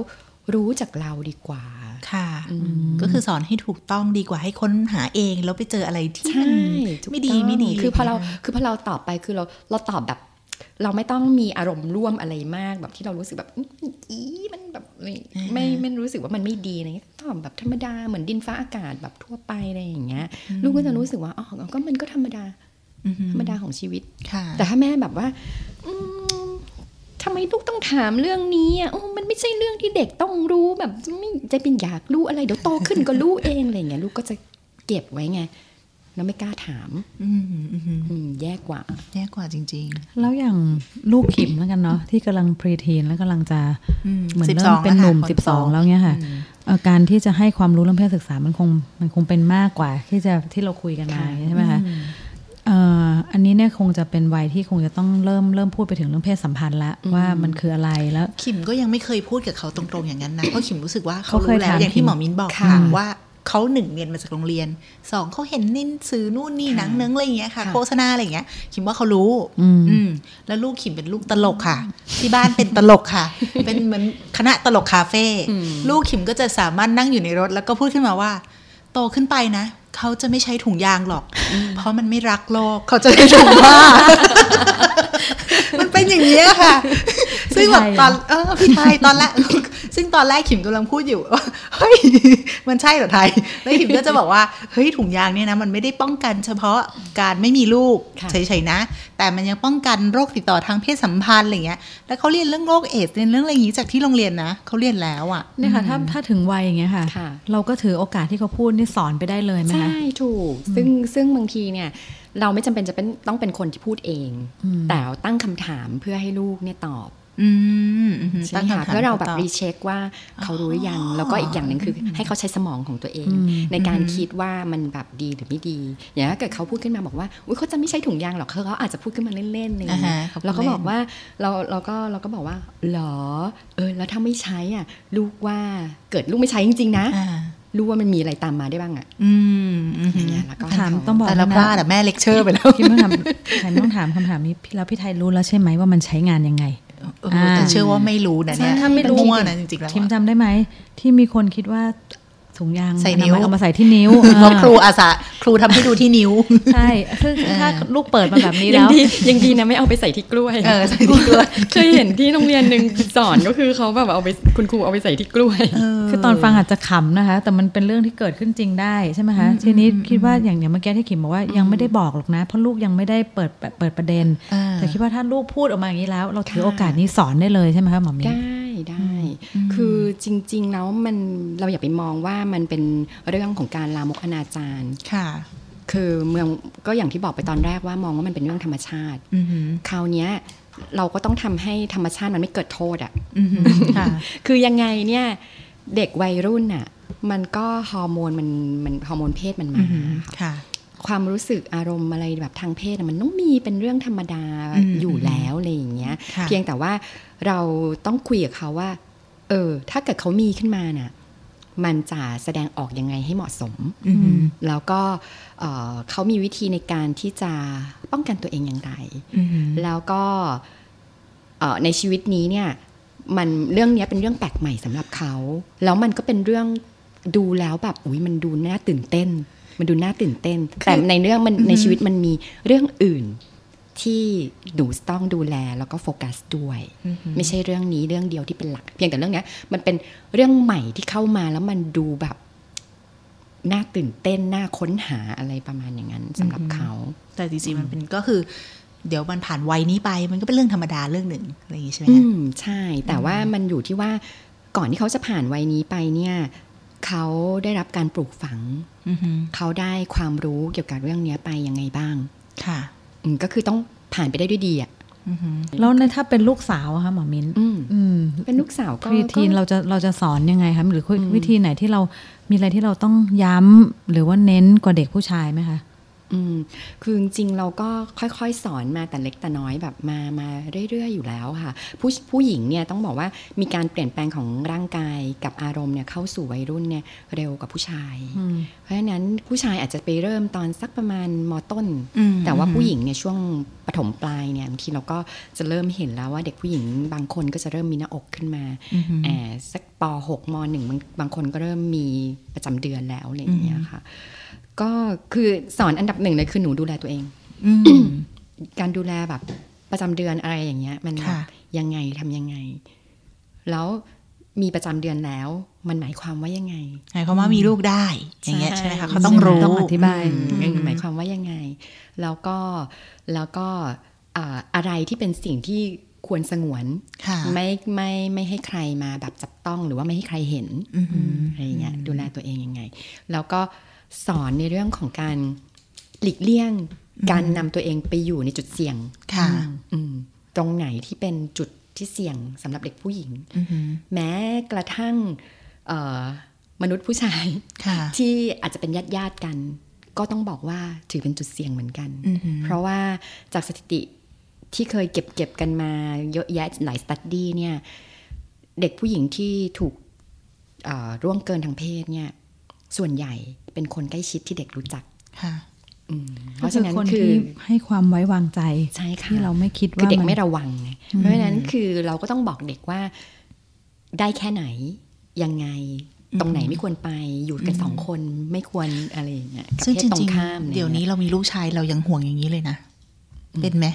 รู้จากเราดีกว่า
ค่ะ
อืม
ก็คือสอนให้ถูกต้องดีกว่าให้ค้นหาเอง แล้วไปเจออะไรที่
ใช่
มัน
ถูก
ไม่ดี
ต้อง
ไม่ดี
คือพอเราะ
ไย่งงี้ย
คือพอเราตอบไปคือเราเราตอบแบบ เราไม่ต้องมีอารมณ์ร่วมอะไรมากแบบที่เรารู้สึกแบบอื้ออีมันแบบไม่ไม่ไม่รู้สึกว่ามันไม่ดีอะไรเงี้ยตอบแบบธรรมดาเหมือนดินฟ้าอากาศแบบทั่วไปอะไรอย่างเงี้ยลูกก็จะรู้สึกว่าอ๋อก็มันก็ธรรมดา
อือฮึ
ธรรมดาของชีวิต
ค่ะ
แต่ถ้าแม่แบบว่า อืม ทำไมลูกต้องถามเรื่องนี้อะโอ้มันไม่ใช่เรื่องที่เด็กต้องรู้แบบไม่จะเป็นอยากรู้อะไรเดี๋ยวโตขึ้นก็รู้เองอะไรอย่างเงี้ยลูกก็จะเก็บไว้ไงแล้วไม่กล้าถาม
อืมอืมอืม
อืมแย่กว่า
แย่กว่าจริง
แล้วอย่างลูกขิมแล้วกันเนาะที่กำลังพรีทีนแล้วกำลังจะ
ๆอืม
เหมือน
สิบ
เริ่
สอ
ม
ง
เป็นหนุ่ม
แล้วค่ะ
สิบสอง
คนโต
แล้วเนี้ยค่ะ
อืม
เอ่อการที่จะให้ความรู้เรื่องเพศศึกษามันคงมันคงเป็นมากกว่าที่จะที่เราคุยกันมา
ค่ะ
ใช่ไหมคะเอ่ออันนี้เนี่ยคงจะเป็นวัยที่คงจะต้องเริ่มเริ่มพูดไปถึงเรื่องเพศสัมพันธ์ละว่ามันคืออะไรแล้ว
ขิมก็ยังไม่เคยพูดกับเขาตรงๆอย่างนั้นนะเพราะขิมรู้สึกว่าเขา
เขาเคย
รู้แล้ว
ถาม
อย่างที่
ขิม
หมอมิ้นบอก
ค่ะ
ค่ะว่าเขาหนึ่งเรียนมาจากโรงเรียนสองเขาเห็นนินสื่อนู่นนี่หนังเนื้งอะไรอย่างเงี้ยค่ะ
ค่ะ
โฆษณาอะไรอย่างเงี้ยขิมว่าเขารู้
อืม
อืมแล้วลูกขิมเป็นลูกตลกค่ะ ที่บ้านเป็นตลกค่ะ เป็นเหมือนคณะตลกคาเฟ่ลูกขิมก็จะสามารถนั่งอยู่ในรถ แล้วก็พูดขึ้นมาว่า โตขึ้นไปนะ เขาจะไม่ใช้ถุงยางหรอก เพราะมันไม่รักโลก เขาจะใช้ถุงผ้า มันเป็นอย่างนี้ยค่ะ ซึ่งแบบตอนเออพี่ไทยตอนแรก ซึ่งตอนแรกขิมกำลังพูดอยู่ว่าเฮ้ยมันใช่เหรอไทย แล้วขิมก็จะบอกว่าเฮ้ยถุงยางเนี่ยนะมันไม่ได้ป้องกันเฉพาะการไม่มีลูก
ค่ะ
เฉยๆนะ แต่มันยังป้องกันโรคติดต่อทางเพศสัมพันธ์อะไรเงี้ย แล้วเขาเรียนเรื่องโรคเอดส์เรียนเรื่องอะไรอย่างงี้จากที่โรงเรียนนะเขาเรียนแล้วอะ
เนี่ยค่ะถ้าถ้าถึงวัยอย่างเงี้ยค่ะ
ค่ะ
เราก็ถือโอกาสที่เขาพูดนี่สอนไปได้เลยไหม
ใช่
คะ
ถูก ซึ่งซึ่งบางทีเนี่ย เราไม่จำเป็นจะเป็นต้องเป็นคนที่พูดเอง
อืม
แต่ตั้งคำถามเพื่อให้ลูกเนี่ยตอบ
อืมอืม
ใช่ไหมคะ
ตั้งคำถม
เพื่อเราแบบ
ต
รีเช็คว่าเขารู้หรือยัง แล้วก็อีกอย่างหนึ่งคือให้เขาใช้สมองของตัวเอง
อืม
ในการคิดว่ามันแบบดีหรือไม่ดี อย่างถ้าเกิดเขาพูดขึ้นมาบอกว่าอุ้ยเขาจะไม่ใช้ถุงยางหรอกเขาอาจจะพูดขึ้นมาเล่นๆอะไรอย่างเงี้ย
อ่าฮะเขาพูด
เราก็
เล่น
บอกว่าเราเราก็เราก็บอกว่าเหรอ เออแล้วถ้าไม่ใช้อะ ลูกว่าเกิดลูกไม่ใช้จริง ๆ นะ
อ่า
ลูกว่ามันมีอะไรตามมาได้บ้างอะ
อืมอืม
อย่างเงี้ยแล้วก็
ถาม
ให้เข
ต้องบอก
แต่เราพลาดอะแม่เลคเชอร์ไปแล้ว
คิมต้องถามใครต้องถามคำถามนี้พี่แล้วพี่ไทยรู้แล้วใช่ไหมว่ามันใช้งานยังไง
เออแต่เชื่อว่าไม่รู้นะเนี่ย
ใช่ถ้าไม่รู้
มั่วนะจริงๆแล้ว
ทิม
อะ
จำได้ไหมที่มีคนคิดว่า ถุงยาง
ใส่นิ้ว
อนามัยเอามาใส่ที่นิ้ว
เพราะ
เออ
ครูอาสาครูทำให้ดูที่นิ้ว
ใช่ซึ่งถ้าลูกเปิดมาแบบนี้
ยั
แล้
ง
ว
ดียังดีนะไม่เอาไปใส่ที่กล้วย
เออใส่ที่กล้วย
เคยเห็นที่โรงเรียนหนึ่งสอนก็คือเขาแบบเอาไปคุณครูเอาไปใส่ที่กล้วย
คือตอนฟังอาจจะขำนะคะ แต่มันเป็นเรื่องที่เกิดขึ้นจริงได้ใช่ไหมคะทีนี้คิดว่าอย่างอย่างเมื่อกี้ที่ขิมบอกว่ายังไม่ได้บอกหรอกนะ เพราะลูกยังไม่ได้เปิดเปิดประเด็น
อ่า
แต่คิดว่าถ้าลูกพูดออกมาอย่างนี้แล้ว เราถือโอกาสนี้สอนได้เลยใช่ไหมคะหมอมิ้น
ได้ ได้ คือจริง ๆ แล้วมันเราอย่าไปมองว่ามันเป็นเรื่องของการลามกอนาจาร
ค่ะ
คือเมืองก็อย่างที่บอกไปตอนแรกว่ามองว่ามันเป็นเรื่องธรรมชาติ
อือหือ
คราวเนี้ยเราก็ต้องทำให้ธรรมชาติมันไม่เกิดโทษอะ่ะ
อือหือค่ะ
คือยังไงเนี่ยเด็กวัยรุ่นน่ะ มันก็ฮอร์โมนมันมันฮอร์โมนเพศมัน
อื
มา
อหือ
ค่ะ
ค่ะ
ความรู้สึกอารมณ์อะไรแบบทางเพศอะมันต้องมีเป็นเรื่องธรรมดา
อืม
อยู่แล้วอะไรอย่างเงี้ย
ค่ะ
เพียงแต่ว่าเราต้องคุยกับเขาว่า เออ ถ้าเกิดเขามีขึ้นมาน่ะ มันจะแสดงออกยังไงให้เหมาะสม
อือหือ
แล้วก็เอ่อเขามีวิธีในการที่จะป้องกันตัวเองอย่างไร
อือหือ
แล้วก็เอ่อในชีวิตนี้เนี่ย มันเรื่องเนี้ยเป็นเรื่องแปลกใหม่สำหรับเขา แล้วมันก็เป็นเรื่องดูแล้วแบบอุ้ยมันดูน่าตื่นเต้น มันดูน่าตื่นเต้น แต่ในเรื่องมันในชีวิตมันมีเรื่องอื่นที่หนูต้องดูแลแล้วก็โฟกัสด้วย
อือหือ
ไม่ใช่เรื่องนี้เรื่องเดียวที่เป็นหลัก เพียงแต่เรื่องเนี้ยมันเป็นเรื่องใหม่ที่เข้ามาแล้วมันดูแบบน่าตื่นเต้นน่าค้นหาอะไรประมาณอย่างนั้นสำหรับเขา
แต่จริงๆมันเป็นก็คือ เดี๋ยวมันผ่านวัยนี้ไป มันก็เป็นเรื่องธรรมดาเรื่องหนึ่งอะไรอย่างงี้ใช่ไหม
อื
คะ
มใช่ แต่ว่ามันอยู่ที่ว่าก่อนที่เขาจะผ่านวัยนี้ไปเนี่ย เขาได้รับการปลูกฝัง
อือหือ
เขาได้ความรู้เกี่ยวกับเรื่องเนี้ยไปยังไงบ้าง
ค่ะ
อืมก็คือต้องผ่านไปได้ด้วยดีอะ
แล้วในถ้าเป็นลูกสาวอะคะหมอมิน
อืม
อืม
เป็นลูกสาวก็
พรีทีน
ก็
เราจะเราจะสอนยังไงคะหรือวิธีไหนที่เรามีอะไรที่เราต้องย้ำหรือว่าเน้นกว่าเด็กผู้ชายไหมคะ
อืมคือจริงๆเราก็ค่อยๆ สอนมาแต่เล็กแต่น้อยแบบมามาเรื่อยๆ อยู่แล้วค่ะ ผู้ผู้หญิงเนี่ยต้องบอกว่ามีการเปลี่ยนแปลงของร่างกายกับอารมณ์เนี่ยเข้าสู่วัยรุ่นเนี่ยเร็วกว่าผู้ชาย เพราะฉะนั้นผู้ชายอาจจะไปเริ่มตอนสักประมาณมต้น
อืม
แต่ว่าผู้หญิงเนี่ยช่วงปฐมปลายเนี่ยบางทีเราก็จะเริ่มเห็นแล้วว่าเด็กผู้หญิงบางคนก็จะเริ่มมีหน้าอกขึ้นมาแอบสักป .6 ม .1 บางบางคนก็เริ่มมีประจำเดือนแล้วอะไรอย่างเงี้ยค่ะ ก็คือสอนอันดับหนึ่งเลยคือหนูดูแลตัวเอง
อืม
การดูแลแบบประจำเดือนอะไรอย่างเงี้ย มัน
ค่ะ
ยังไงทำยังไง แล้วมีประจำเดือนแล้ว มันหมายความว่ายังไง
หมายความว่ามีลูกได้อย่างเงี้ย
ใช่
ใช่ไหมคะเขาต้องรู้
ต้องอธิบาย
อืมหมายความว่ายังไง แล้วก็แล้วก็อ่าอะไรที่เป็นสิ่งที่ควรสงวน
ค่ะ
ไม่ไม่ไม่ให้ใครมาแบบจับต้องหรือว่าไม่ให้ใครเห็น
อือหือ
อะไรอย่างเงี้ยดูแลตัวเองยังไง แล้วก็ สอนในเรื่องของการหลีกเลี่ยง การนำตัวเองไปอยู่ในจุดเสี่ยง
ค่ะ
อืมตรงไหนที่เป็นจุดที่เสี่ยงสำหรับเด็กผู้หญิง
อือหือ
แม้กระทั่งเอ่อมนุษย์ผู้ชาย
ค่ะ
ที่อาจจะเป็นญาติญาติๆกัน ก็ต้องบอกว่าถือเป็นจุดเสี่ยงเหมือนกัน
อือหือ
เพราะว่าจากสถิติที่เคยเก็บเก็บกันมาเยอะแยะหลายสตัดดี้เนี่ย เด็กผู้หญิงที่ถูกเอ่อร่วงเกินทางเพศเนี่ย ส่วนใหญ่เป็นคนใกล้ชิดที่เด็กรู้จัก
ค่ะ
อืมเพ
ก็
ราะ
คื
ฉะ
อ
นั้น
คน
คือ
ที่ให้ความไว้วางใจ
ใช่ค่ะ
ที่เราไม่คิด
คือ
ว่า
เด็ก
มัน
ไม่ระวังไงเพราะฉะนั้นคือเราก็ต้องบอกเด็กว่าได้แค่ไหนยังไงตรงไหนไม่ควรไปอยู่กันสองคนไม่ควรอะไรอย่างเงี้ยกับ
ซึ่ง
เพ
จ
ศตร
ริ
ง
ง
ข้าม
ๆเดี๋ยวนี้เรามีลูกชายเรายังห่วงอย่างนี้เลยนะ เป็นไหม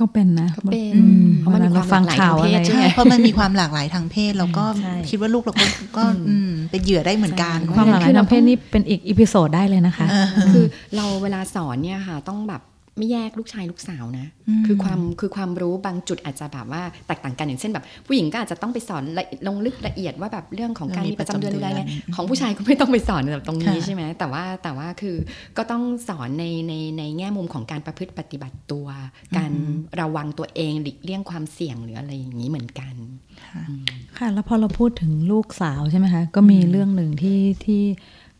ก็เป็นนะ
ก็เป็น
อืม
เพราะมันมีความห
ฟั
ลางกหลายทางเพศฟังข่าว
อะไร
ใช่
ใช่
ไหม
เพราะมันมีความหลากหลายทางเพศเราก็
ใช่
คิดว่าลูกเราก็ก็อืมเป็นเหยื่อได้เหมือนกัน
ใช่
ความหลากหลายทางเพศนี่เป็นอีก episode ได้เลยนะคะ
คือเราเวลาสอนเนี่ยค่ะต้องแบบ ไม่แยกลูกชายลูกสาวนะ คือความคือความรู้บางจุดอาจจะแบบว่าแตกต่างกันอย่างเช่นแบบ ผู้หญิงก็อาจจะต้องไปสอนละลงลึกละเอียดว่าแบบเรื่องของการ
เรื่องมี
มีประจำเดือน
ประจำเดือน
อะไรเนี่ยของผู้ชายก็ไม่ต้องไปสอนแบบตรงนี้
ค่ะ
ใช่ไหมแต่ว่าแต่ว่าคือก็ต้องสอนในในในแง่มุมของการประพฤติปฏิบัติตัว การระวังตัวเองหลีกเลี่ยงความเสี่ยงหรืออะไรอย่างนี้เหมือนกัน
ค่ะแล้วพอเราพูดถึงลูกสาวใช่ไหมคะก็มีเรื่องหนึ่งที่ที่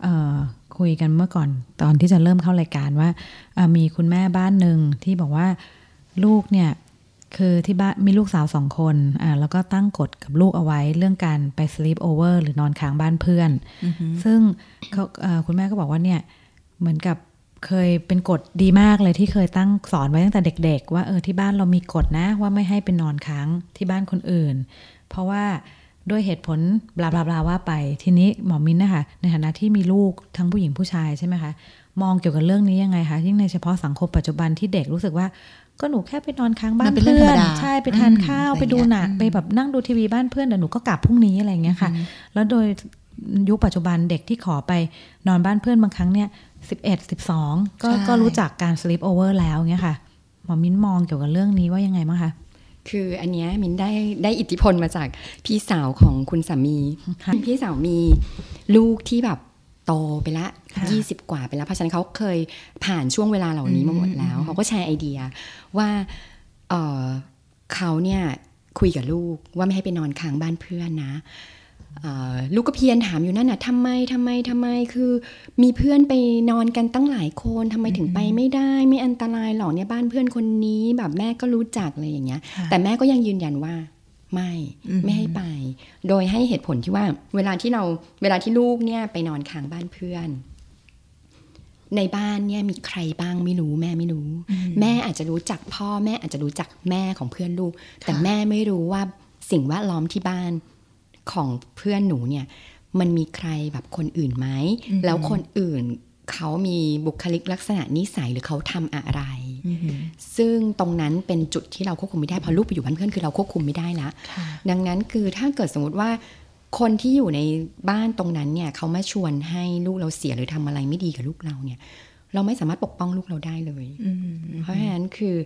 เอ่อ คุยกันเมื่อก่อนตอนที่จะเริ่มเข้ารายการว่าอ่ามีคุณแม่บ้านหนึ่งที่บอกว่าลูกเนี่ยคือที่บ้านมีลูกสาวสองคนอ่าแล้วก็ตั้งกฎกับลูกเอาไว้เรื่องการไป sleep over หรือนอนค้างบ้านเพื่อน ซึ่งเขาเอ่อคุณแม่ก็บอกว่าเนี่ยเหมือนกับเคยเป็นกฎดีมากเลยที่เคยตั้งสอนไว้ตั้งแต่เด็ก ๆ ว่าเออที่บ้านเรามีกฎนะว่าไม่ให้ไปนอนค้างที่บ้านคนอื่น เพราะว่า ด้วยเหตุผลบลาบลาบลาว่าไป ทีนี้หมอมินนะคะในฐานะที่มีลูกทั้งผู้หญิงผู้ชายใช่ไหมคะมองเกี่ยวกับเรื่องนี้ยังไงคะยิ่งในเฉพาะสังคมปัจจุบันที่เด็กรู้สึกว่าก็หนูแค่ไปนอนค้างบ้า
มันนเป็นเรื่
เพื่
อง
อ
ธร
น
รมดา
ใช่ไปทานข้าว
อืม
ไปดูหนัง
อะไรเงี้ย
ไปแบบนั่งดูทีวีบ้านเพื่อนเดี๋ยวหนูก็กลับพรุ่งนี้อะไรอย่างเงี้ยค่ะ แล้วโดยยุคปัจจุบันเด็กที่ขอไปนอนบ้านเพื่อนบางครั้งเนี่ยสิบเอ็ดสิบสองก็
ใช่
ก็รู้จักการ sleep over แล้วเงี้ยค่ะหมอมิ้นมองเกี่ยวกับเรื่องนี้ว่ายังไงบ้างคะ
คืออันเนี้ยมินได้ได้อิทธิพลมาจากพี่สาวของคุณสามี
ค่ะ
พี่สาวมีลูกที่แบบโตไปละ
ค่ะ
ยี่สิบกว่าไปแล้วเพราะฉะนั้นเขาเคยผ่านช่วงเวลาเหล่านี้มาหมดแล้ว เขาก็แชร์ไอเดียว่าเอ่อเขาเนี่ยคุยกับลูกว่าไม่ให้ไปนอนค้างบ้านเพื่อนนะเอ่อ ลูกก็เพียรถามอยู่นั่นน่ะทำไมทำไมทำไมคือมีเพื่อนไปนอนกันตั้งหลายคนทำไมถึงไปไม่ได้ ไม่อันตรายหรอกเนี่ยบ้านเพื่อนคนนี้แบบแม่ก็รู้จักอะไรอย่างเงี้ย
ค่ะ
แต่แม่ก็ยังยืนยันว่าไม่
อืม
ไม่ให้ไป โดยให้เหตุผลที่ว่า เวลาที่เราเวลาที่ลูกเนี่ยไปนอนค้างบ้านเพื่อน ในบ้านเนี่ยมีใครบ้างไม่รู้ แม่ไม่รู้ แม่อาจจะรู้จักพ่อแม่อาจจะรู้จักแม่ของเพื่อนลูก แต่แม่ไม่รู้ว่าสิ่งแวดล้อมที่บ้าน ของเพื่อนหนูเนี่ย มันมีใครแบบคนอื่นไหมแล้วคนอื่นเขามีบุคลิกลักษณะนิสัยหรือเขาทำอะไร
อือหือ
ซึ่งตรงนั้นเป็นจุดที่เราควบคุมไม่ได้พอลูกไปอยู่บ้านเพื่อนคือเราควบคุมไม่ได้ละ
ค่ะ
ดังนั้นคือถ้าเกิดสมมติว่าคนที่อยู่ในบ้านตรงนั้นเนี่ยเขามาชวนให้ลูกเราเสียหรือทำอะไรไม่ดีกับลูกเราเนี่ย เราไม่สามารถปกป้องลูกเราได้เลย
อืม
เพราะฉะนั้นคือ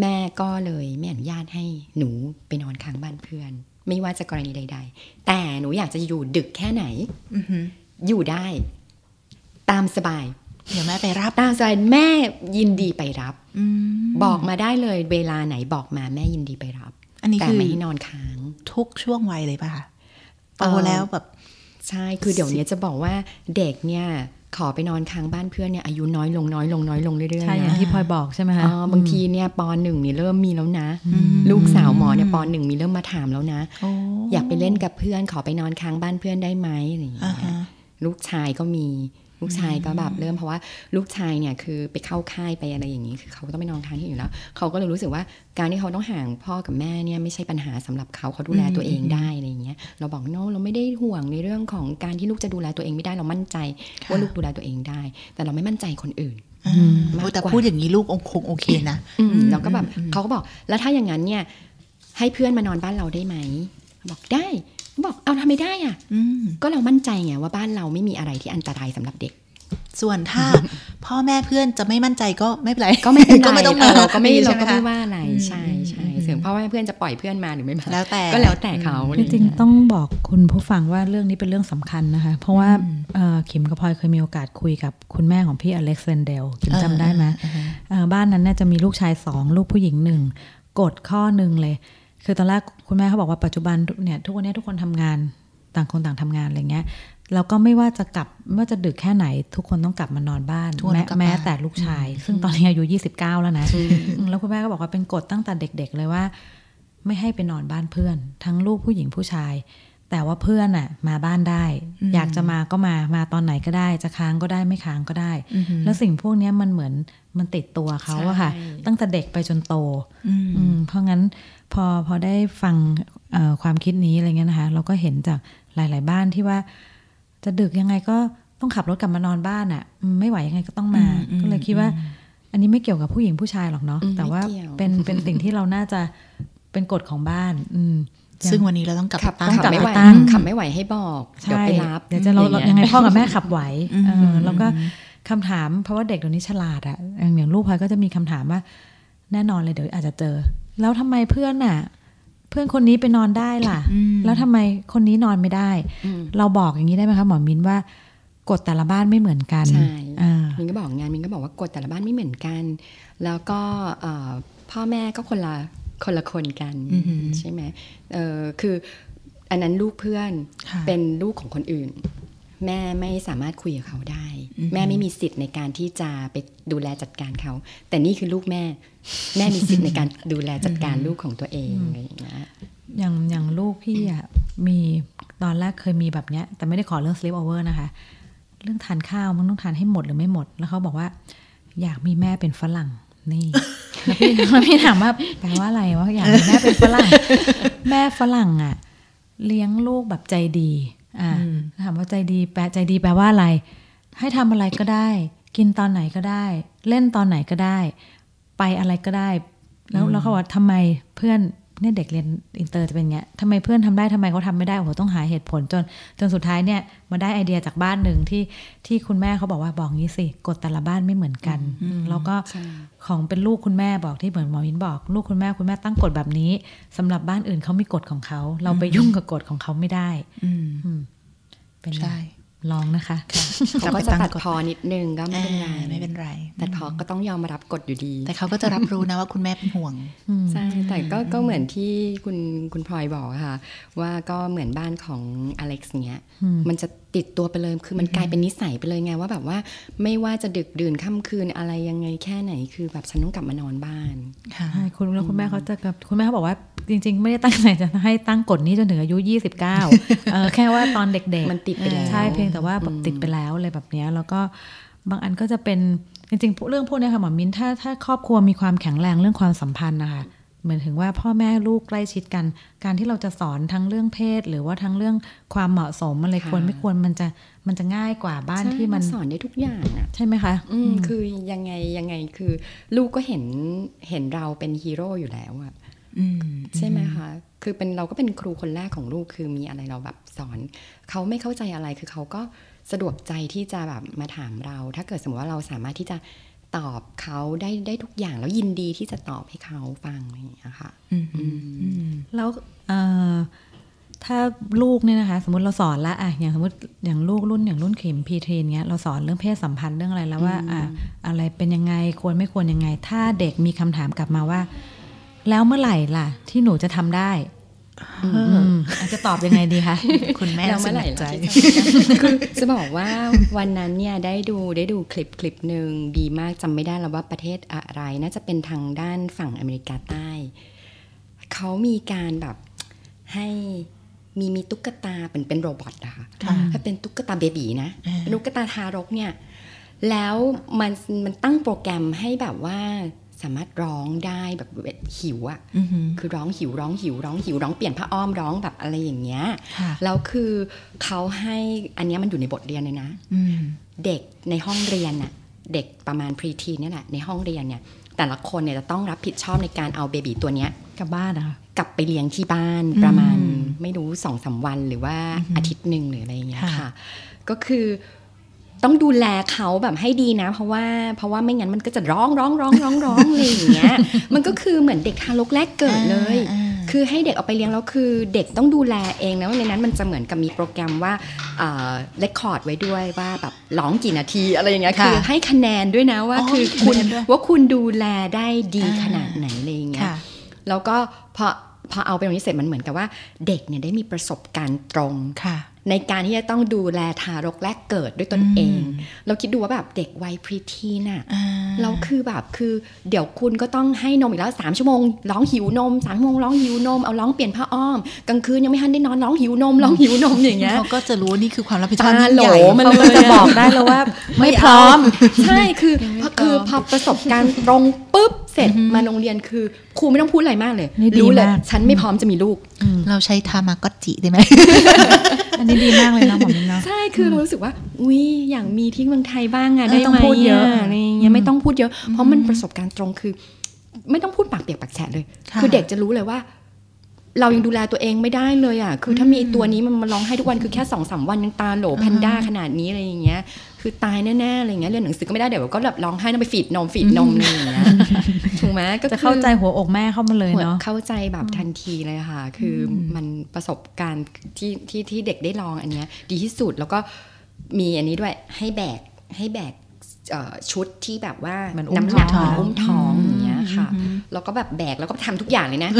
แม่ก็เลยไม่อนุญาตให้หนูไปนอนค้างบ้านเพื่อน ไม่ว่าจะกรณีใด ๆ แต่หนูอยากจะอยู่ดึกแค่ไหน
อือหือ
อยู่ได้ ตามสบาย
เดี๋ยวแม่ไปรับ
ตามใจแม่ยินดีไปรับ
อืม
บอกมาได้เลย เวลาไหนบอกมาแม่ยินดีไปรับ
อันนี้
แต่
คือ
ไม่ให้นอนค้าง
ทุกช่วงวัยเลยป่ะคะโต
เอ่อ
แล้วแบบ
ใช่ คือเดี๋ยวนี้จะบอกว่าเด็กเนี่ย ขอไปนอนค้างบ้านเพื่อนเนี่ยอายุน้อยลงน้อยลงน้อยลงเรื่อย
ใช่
ๆ
อย่าง
นะ
ที่พลอยบอกใช่ไหมคะ
อ๋อบางทีเนี่ยปหนึ่งนี่เริ่มมีแล้วนะ ลูกสาวหมอเนี่ยปหนึ่งมีเริ่มมาถามแล้วนะ
โอ้
อยากไปเล่นกับเพื่อนขอไปนอนค้างบ้านเพื่อนได้ไหมอะไรอย่างเงี้
อ่ายฮะ
ลูกชายก็มี ลูกชายก็แบบเริ่มเพราะว่าลูกชายเนี่ยคือไปเข้าค่ายไปอะไรอย่างนี้คือเขาต้องไปนอนค้างที่อยู่แล้ว เขาก็เลยรู้สึกว่าการที่เขาต้องห่างพ่อกับแม่เนี่ยไม่ใช่ปัญหาสำหรับเขาเขาดูแลตัวเองได้อะไรอย่างเงี้ยเราบอกโน้เราไม่ได้ห่วงในเรื่องของการที่ลูกจะดูแลตัวเองไม่ได้เรามั่นใจว่าลูกดูแลตัวเองได้ แต่เราไม่มั่นใจคนอื่น
อืม
มากกว่า
โอ้แต่พูดอย่างนี้ลูกคงโอเคนะ
อืมแล้วก็แบบเขาก็บอกแล้วถ้าอย่างนั้นเนี่ยให้เพื่อนมานอนบ้านเราได้ไหมบอกได้ บอกเอาทำไม่ได้อะ
อืม
ก็เรามั่นใจไงว่าบ้านเราไม่มีอะไรที่อันตรายสำหรับเด็ก
ส่วนถ้าพ่อแม่เพื่อนจะไม่มั่นใจก็ไม่เป็นไร
ก็ไม่เป็นไร
ก็ไม่ต้องมา
เเราก็ไม่
ใช่
เรา
ห
ก็ไม่
คะ
ว่าอะไรใช่ใช่ถึงเพราะว่าเพื่อนจะปล่อยเพื่อนมาหรือไม่มา
แล้วแต่
ก็แล้วแต่เขาอะ
จ
ไอย่า
ริง
เงี้ย
ๆต้องบอกคุณผู้ฟังว่าเรื่องนี้เป็นเรื่องสำคัญนะคะ เพราะว่าเอ่อขิมกับพลอยเคยมีโอกาสคุยกับคุณแม่ของพี่อเล็กซ์เรนเดลขิมจำได้ไหมเอ่อบ้านนั้นเนี่ยจะมีลูกชายสองลูกผู้หญิงหนึ่งกฎข้อหนึ่งเลย คือตอนแรกคุณแม่เขาบอกว่าปัจจุบันเนี่ยทุกวันนี้ทุกคนทำงานต่างคนต่างทำงานอะไรเงี้ยแล้วก็ไม่ว่าจะกลับไม่ว่าจะดึกแค่ไหน ทุกคนต้องกลับมานอนบ้าน
ทุกคน
แม้
ต้องกลับ
แม้
บ้าน
แต่ลูกชาย ซึ่งตอนนี้อายุ29แล้วนะอืมแล้วคุณแม่ก็บอกว่าเป็นกฎตั้งแต่เด็ก ๆ เลยว่า ไม่ให้ไปนอนบ้านเพื่อน ทั้งลูกผู้หญิงผู้ชาย แต่ว่าเพื่อนอะมาบ้านได้ อยากจะมาก็มามาตอนไหนก็ได้ จะค้างก็ได้ไม่ค้างก็ได้ แล้วสิ่งพวกเนี้ยมันเหมือนมันติดตัวเขาอะค่ะ
ใช่
ตั้งแต่เด็กไปจนโต
อืม
อืมเพราะงั้น พอพอได้ฟังเอ่อความคิดนี้อะไรเงี้ยนะคะ เราก็เห็นจากหลาย ๆ บ้านที่ว่า จะดึกยังไงก็ต้องขับรถกลับมานอนบ้านอะ่ะอืมไม่ไหวยังไงก็ต้องมา ก็เลยคิดว่า อันนี้ไม่เกี่ยวกับผู้หญิงผู้ชายหรอกเนาะ
อืม
แต่ว่า
ไม่เกี่ยว
เป็นเป็นสิ่งที่เราน่าจะเป็นกฎของบ้าน อืม
ซึ่งวันนี้เราต้องกลับ
ขับ
ไปตั้ง
ต้องกลับ
ไม่ไหว
ไปตั้ง
ขับไม่ไหวให้บอกเดี๋ยว
ใช่
ไปรับ
เดี๋ยวจะเรา
อะ
ยัง
เไง
พ่อกับแม่ขับไหว
อืม
เออแล้วก็คำถามเพราะว่าเด็กเดี๋ยวนี้ฉลาดอะอย่างลูกพลอยก็จะมีคำถามว่าแน่นอนเลยเดี๋ยวอาจจะเจอ แล้วทำไมเพื่อนน่ะ เพื่อนคนนี้ไปนอนได้ล่ะ แล้วทำไมคนนี้นอนไม่ได้
อืม
เราบอกอย่างนี้ได้ไหมคะหมอมินว่ากฎแต่ละบ้านไม่เหมือนกัน
ใช่
อ่า
มินก็บอกงานมินก็บอกว่ากฎแต่ละบ้านไม่เหมือนกัน แล้วก็เอ่อพ่อแม่ก็คนละคนละคนกัน
อือหือ
ใช่ไหมเออคืออันนั้นลูกเพื่อน
ค่ะ
เป็นลูกของคนอื่น แม่ไม่สามารถคุยกับเขาได้ แม่ไม่มีสิทธิ์ในการที่จะไปดูแลจัดการเขา แต่นี่คือลูกแม่ แม่มีสิทธิ์ในการดูแลจัดการลูกของตัวเองอะไรอย่างเงี้ย
อย่างอย่างลูกพี่อะมีตอนแรกเคยมีแบบเนี้ย แต่ไม่ได้ขอเรื่อง sleep over นะคะ เรื่องทานข้าวมันต้องทานให้หมดหรือไม่หมด แล้วเขาบอกว่า อยากมีแม่เป็นฝรั่งนี่แล้วพี่แล้วพี่ถามว่าแปลว่าอะไรว่าอยากมีแม่เป็นฝรั่ง แม่ฝรั่งอะ เลี้ยงลูกแบบใจดี อ่าถามว่าใจดีแปลใจดีแปลว่าอะไร ให้ทำอะไรก็ได้ กินตอนไหนก็ได้ เล่นตอนไหนก็ได้ ไปอะไรก็ได้ แล้วแล้วเขาบอกว่าทำไมเพื่อนเนี่ยเด็กเรียนอินเตอร์จะเป็นอย่างเงี้ยทำไมเพื่อนทำได้ทำไมเขาทำไม่ได้โอ้โหต้องหาเหตุผลจนจนสุดท้ายเนี่ยมาได้ไอเดียจากบ้านหนึ่งที่ที่คุณแม่เขาบอกว่าบอกงี้สิกฎแต่ละบ้านไม่เหมือนกัน แล้วก็
ใช่
ของเป็นลูกคุณแม่บอกที่เหมือนหมอมิ้นบอก ลูกคุณแม่คุณแม่ตั้งกฎแบบนี้สำหรับบ้านอื่นเขามีกฎของเขา เราไปยุ่งกับกฎของเขาไม่ได้
อืม
อืมเป็นไง
ใช่
ลองนะคะ
เขาก็จะตัดพ้อนิดนึงก็ไม่เป็นไร
อ่าไม่เป็นไร
ตัดพอก็ต้องยอมรับกฎอยู่ดี
แต่เขาก็จะรับรู้นะว่าคุณแม่เป็นห่วง
ใช่แต่ก็ก็เหมือนที่คุณคุณพลอยบอกอะค่ะ ว่าก็เหมือนบ้านของอเล็กซ์เนี้ยมันจะติดตัวไปเลยคือมันกลายเป็นนิสัยไปเลยไงว่าแบบว่าไม่ว่าจะดึกดื่นค่ำคืนอะไรยังไงแค่ไหนคือแบบฉันต้องกลับมานอนบ้าน
ค่ะ
ใช่คุณแล้วคุณแม่เขาจะกับคุณแม่เขาบอกว่าจริง ๆ ไม่ได้ตั้งใจจะให้ตั้งกฎนี้จนถึงอายุ 29เออแค่ว่าตอนเด็กๆ
มันติดไปแล้ว
ใช่เพียงแต่ว่าแบบติดไปแล้วอะไรแบบเนี้ยแล้วก็บางอันก็จะเป็นจริงๆเรื่องพวกเนี้ยค่ะหมอมินถ้าถ้าครอบครัวมีความแข็งแรงเรื่องความสัมพันธ์นะคะ เหมือนถึงว่าพ่อแม่ลูกใกล้ชิดกัน การที่เราจะสอนทั้งเรื่องเพศ หรือว่าทั้งเรื่องความเหมาะสมอะไร
ค่ะ
ควรไม่ควรมันจะมันจะง่ายกว่าบ้าน
ใช่
ที่มัน
สอนได้ทุกอย่างอะ
ใช่ไหมคะ
อืมคือยังไงยังไงคือ ลูกก็เห็นเห็นเราเป็นฮีโร่อยู่แล้วอะ
อืม
ใช่ไหมคะคือเป็นเราก็เป็นครูคนแรกของลูกคือมีอะไรเราแบบสอน เขาไม่เข้าใจอะไรคือเขาก็สะดวกใจที่จะแบบมาถามเรา ถ้าเกิดสมมติว่าเราสามารถที่จะ ตอบเขาได้ได้ทุกอย่างแล้วยินดีที่จะตอบให้เขาฟังอะไรอย่างเงี้ยค่ะ
อืมอืมอืม
แล้วเอ่อถ้าลูกเนี่ยนะคะ สมมติเราสอนละอะอย่างสมมติอย่างลูกรุ่นอย่างรุ่นเข็มพีเทนเงี้ยเราสอนเรื่องเพศสัมพันธ์เรื่องอะไรแล้วว่าอะอะไรเป็นยังไงควรไม่ควรยังไง ถ้าเด็กมีคำถามกลับมาว่า แล้วเมื่อไหร่ล่ะ ที่หนูจะทำได้อืมอา จจะตอบยังไงดีคะ
คุณแม่
แล้ว
ส
เมื่อไห
นั
ร่
ใจ
เราที่จะคือจะบอกว่าวันนั้นเนี่ยได้ดูได้ดูคลิปคลิปหนึ่งดีมากจำไม่ได้แล้วว่าประเทศอะไร น่าจะเป็นทางด้านฝั่งอเมริกาใต้ เขามีการแบบให้มีมีตุ๊กตาเป็นเป็นโรบอทอะค่ะ
ค่ะ
ถ้าเป็นตุ๊กตาเบบีนะ
อ่า
ตุ๊กตาทารกเนี่ย แล้วมันมันตั้งโปรแกรมให้แบบว่า สามารถร้องได้แบบหิวอะ
อือหือ
คือร้องหิวร้องหิวร้องหิวร้องเปลี่ยนผ้าอ้อมร้องแบบอะไรอย่างเงี้ย
ค่ะ
แล้วคือเขาให้อันเนี้ยมันอยู่ในบทเรียนเลยนะ
อืม
เด็กในห้องเรียนน่ะเด็กประมาณพรีทีเนี่ยแหละในห้องเรียนเนี่ย แต่ละคนเนี่ยจะต้องรับผิดชอบในการเอาเบบีตัวเนี้ย
กลับบ้านนะคะ
กลับไปเลี้ยงที่บ้านประมาณไม่รู้สองสามวันหรือว่าอาทิตย์หนึ่งหรืออะไรอย่างเงี้ย
ค่ะ
ค่ะก็คือ ต้องดูแลเขาแบบให้ดีนะ เพราะว่าเพราะว่าไม่งั้นมันก็จะร้องร้องร้องร้องร้องอะไรอย่างเงี้ยมันก็คือเหมือนเด็กทารกแรกเกิดเลย
อ่า
คือให้เด็กเอาไปเลี้ยงแล้วคือเด็กต้องดูแลเองนะในนั้นมันจะเหมือนกับมีโปรแกรมว่าเลคคอร์ดไว้ด้วยว่าแบบร้องกี่นาทีอะไรอย่างเงี้ย
ค่ะ
คือให้คะแนนด้วยนะว่า
อ๋อ
คือ
มีคะ
คุณ
แนนด้วย
ว่าคุณดูแลได้ดี
อ่า
ขนาดไหนอะไรอย่างเงี้ย
ค่ะ
แล้วก็พอพอเอาไปตรงนี้เสร็จมันเหมือนกับว่า เด็กเนี่ยได้มีประสบการณ์ตรง
ค่ะ
ในการที่จะต้องดูแลทารกแรกเกิดด้วยตนเอง เราคิดดูว่าแบบเด็กวัยพรีทีน่ะ
อ่า
เราคือแบบคือเดี๋ยวคุณก็ต้องให้นมอีกแล้วสามชั่วโมงร้องหิวนมสามชั่วโมงร้องหิวนมเอาร้องเปลี่ยนผ้าอ้อมกลางคืนยังไม่ทันได้นอนร้องหิวนมร้องหิวนมอย่างเงี้ย
เขาก็จะรู้ว่านี่คือความรับผิดชอบ
ตา
ยิ่งใหญ่
โหลมัน
เขาก็จะบอกได้เลยว่า ไม่พร้อม
ใช่คือ
ยังไม่
พอคือ
พร้อม
พอประสบการณ์ตรงปุ๊บ เสร็จมาโรงเรียนคือครูไม่ต้องพูดอะไรมากเลย
นี่ดี
รู้เลย
มาก
ฉันไม่พร้อมจะมีลูก
เราใช้ทามากอตจิได้ไหม
อันนี้ดีมากเลยเนาะหมอมินเนาะ
ใช่คือเรารู้สึกว่าอุ้ยอยากมีที่เมืองไทยบ้างอะ
ไม่
ได้
ต้อง
ไหม
พูดเยอะ
อะไรอย่างเงี้ยไม่ต้องพูดเยอะ เพราะมันประสบการณ์ตรงคือ ไม่ต้องพูดปากเปียกปากแฉะเลย
ค่ะ
คือเด็กจะรู้เลยว่า เรายังดูแลตัวเองไม่ได้เลยอะ คือถ้ามีไอ้ตัวนี้มันมาร้องให้ทุกวันคือแค่สองสามวันยังตาโหลแพนด้าขนาดนี้อะไรอย่างเงี้ย คือตายแน่ๆอะไรอย่างเงี้ยเรียนหนังสือก็ไม่ได้เดี๋ยวก็แบบร้องไห้ต้องไปฟีดนมฟีดนมอะไรอย่างเงี้ยถูกไหมก็
จะ
คือ
เข้าใจหัวอกแม่เข้ามาเลย
หัว
เนาะ
เข้าใจแบบทันทีเลยค่ะ คืออมันประสบการณ์ที่ที่ที่เด็กได้ลองอันเนี้ย ดีที่สุดแล้วก็มีอันนี้ด้วยให้แบกให้แบกเอ่อชุดที่แบบว่า
เหมือนอุ้ม
น้ำหนัก
ท้อง
เหมือนอุ้มท้องอย่างเงี้ย ค่ะแล้วก็แบบแบกแล้วก็ทำทุกอย่างเลยนะ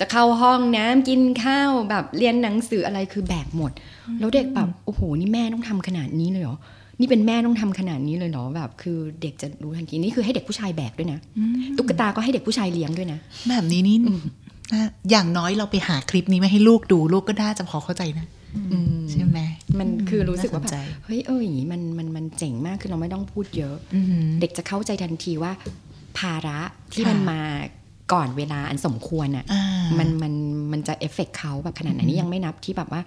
จะเข้าห้องน้ำกินข้าวแบบเรียนหนังสืออะไรคือแบกหมด แล้วเด็กแบบโอ้โหนี่แม่ต้องทำขนาดนี้เลยเหรอนี่เป็นแม่ต้องทำขนาดนี้เลยเหรอแบบ คือเด็กจะรู้ทันทีนี่คือให้เด็กผู้ชายแบกด้วยนะตุ๊กตาก็ให้เด็กผู้ชายเลี้ยงด้วยนะ
แบบนี้นี่น่าอย่างน้อยเราไปหาคลิปนี้มาให้ลูกดูลูกก็น่าจะพอเข้าใจนะใช่ไหม
มันคือรู้สึกว่าแบ
น่าสนใจ
บเฮ้ยเอออย่างนี้มันมันมันเจ๋งมากคือเราไม่ต้องพูดเยอะ
อืม
เด็กจะเข้าใจทันทีว่า ภาระที่
ค่ะ
มันมาก่อนเวลาอันสมควรอะ
อ่า
มันมันมันจะเอฟเฟกเขาแบบขนาดไหนนี่ยังไม่นับที่แบบว่า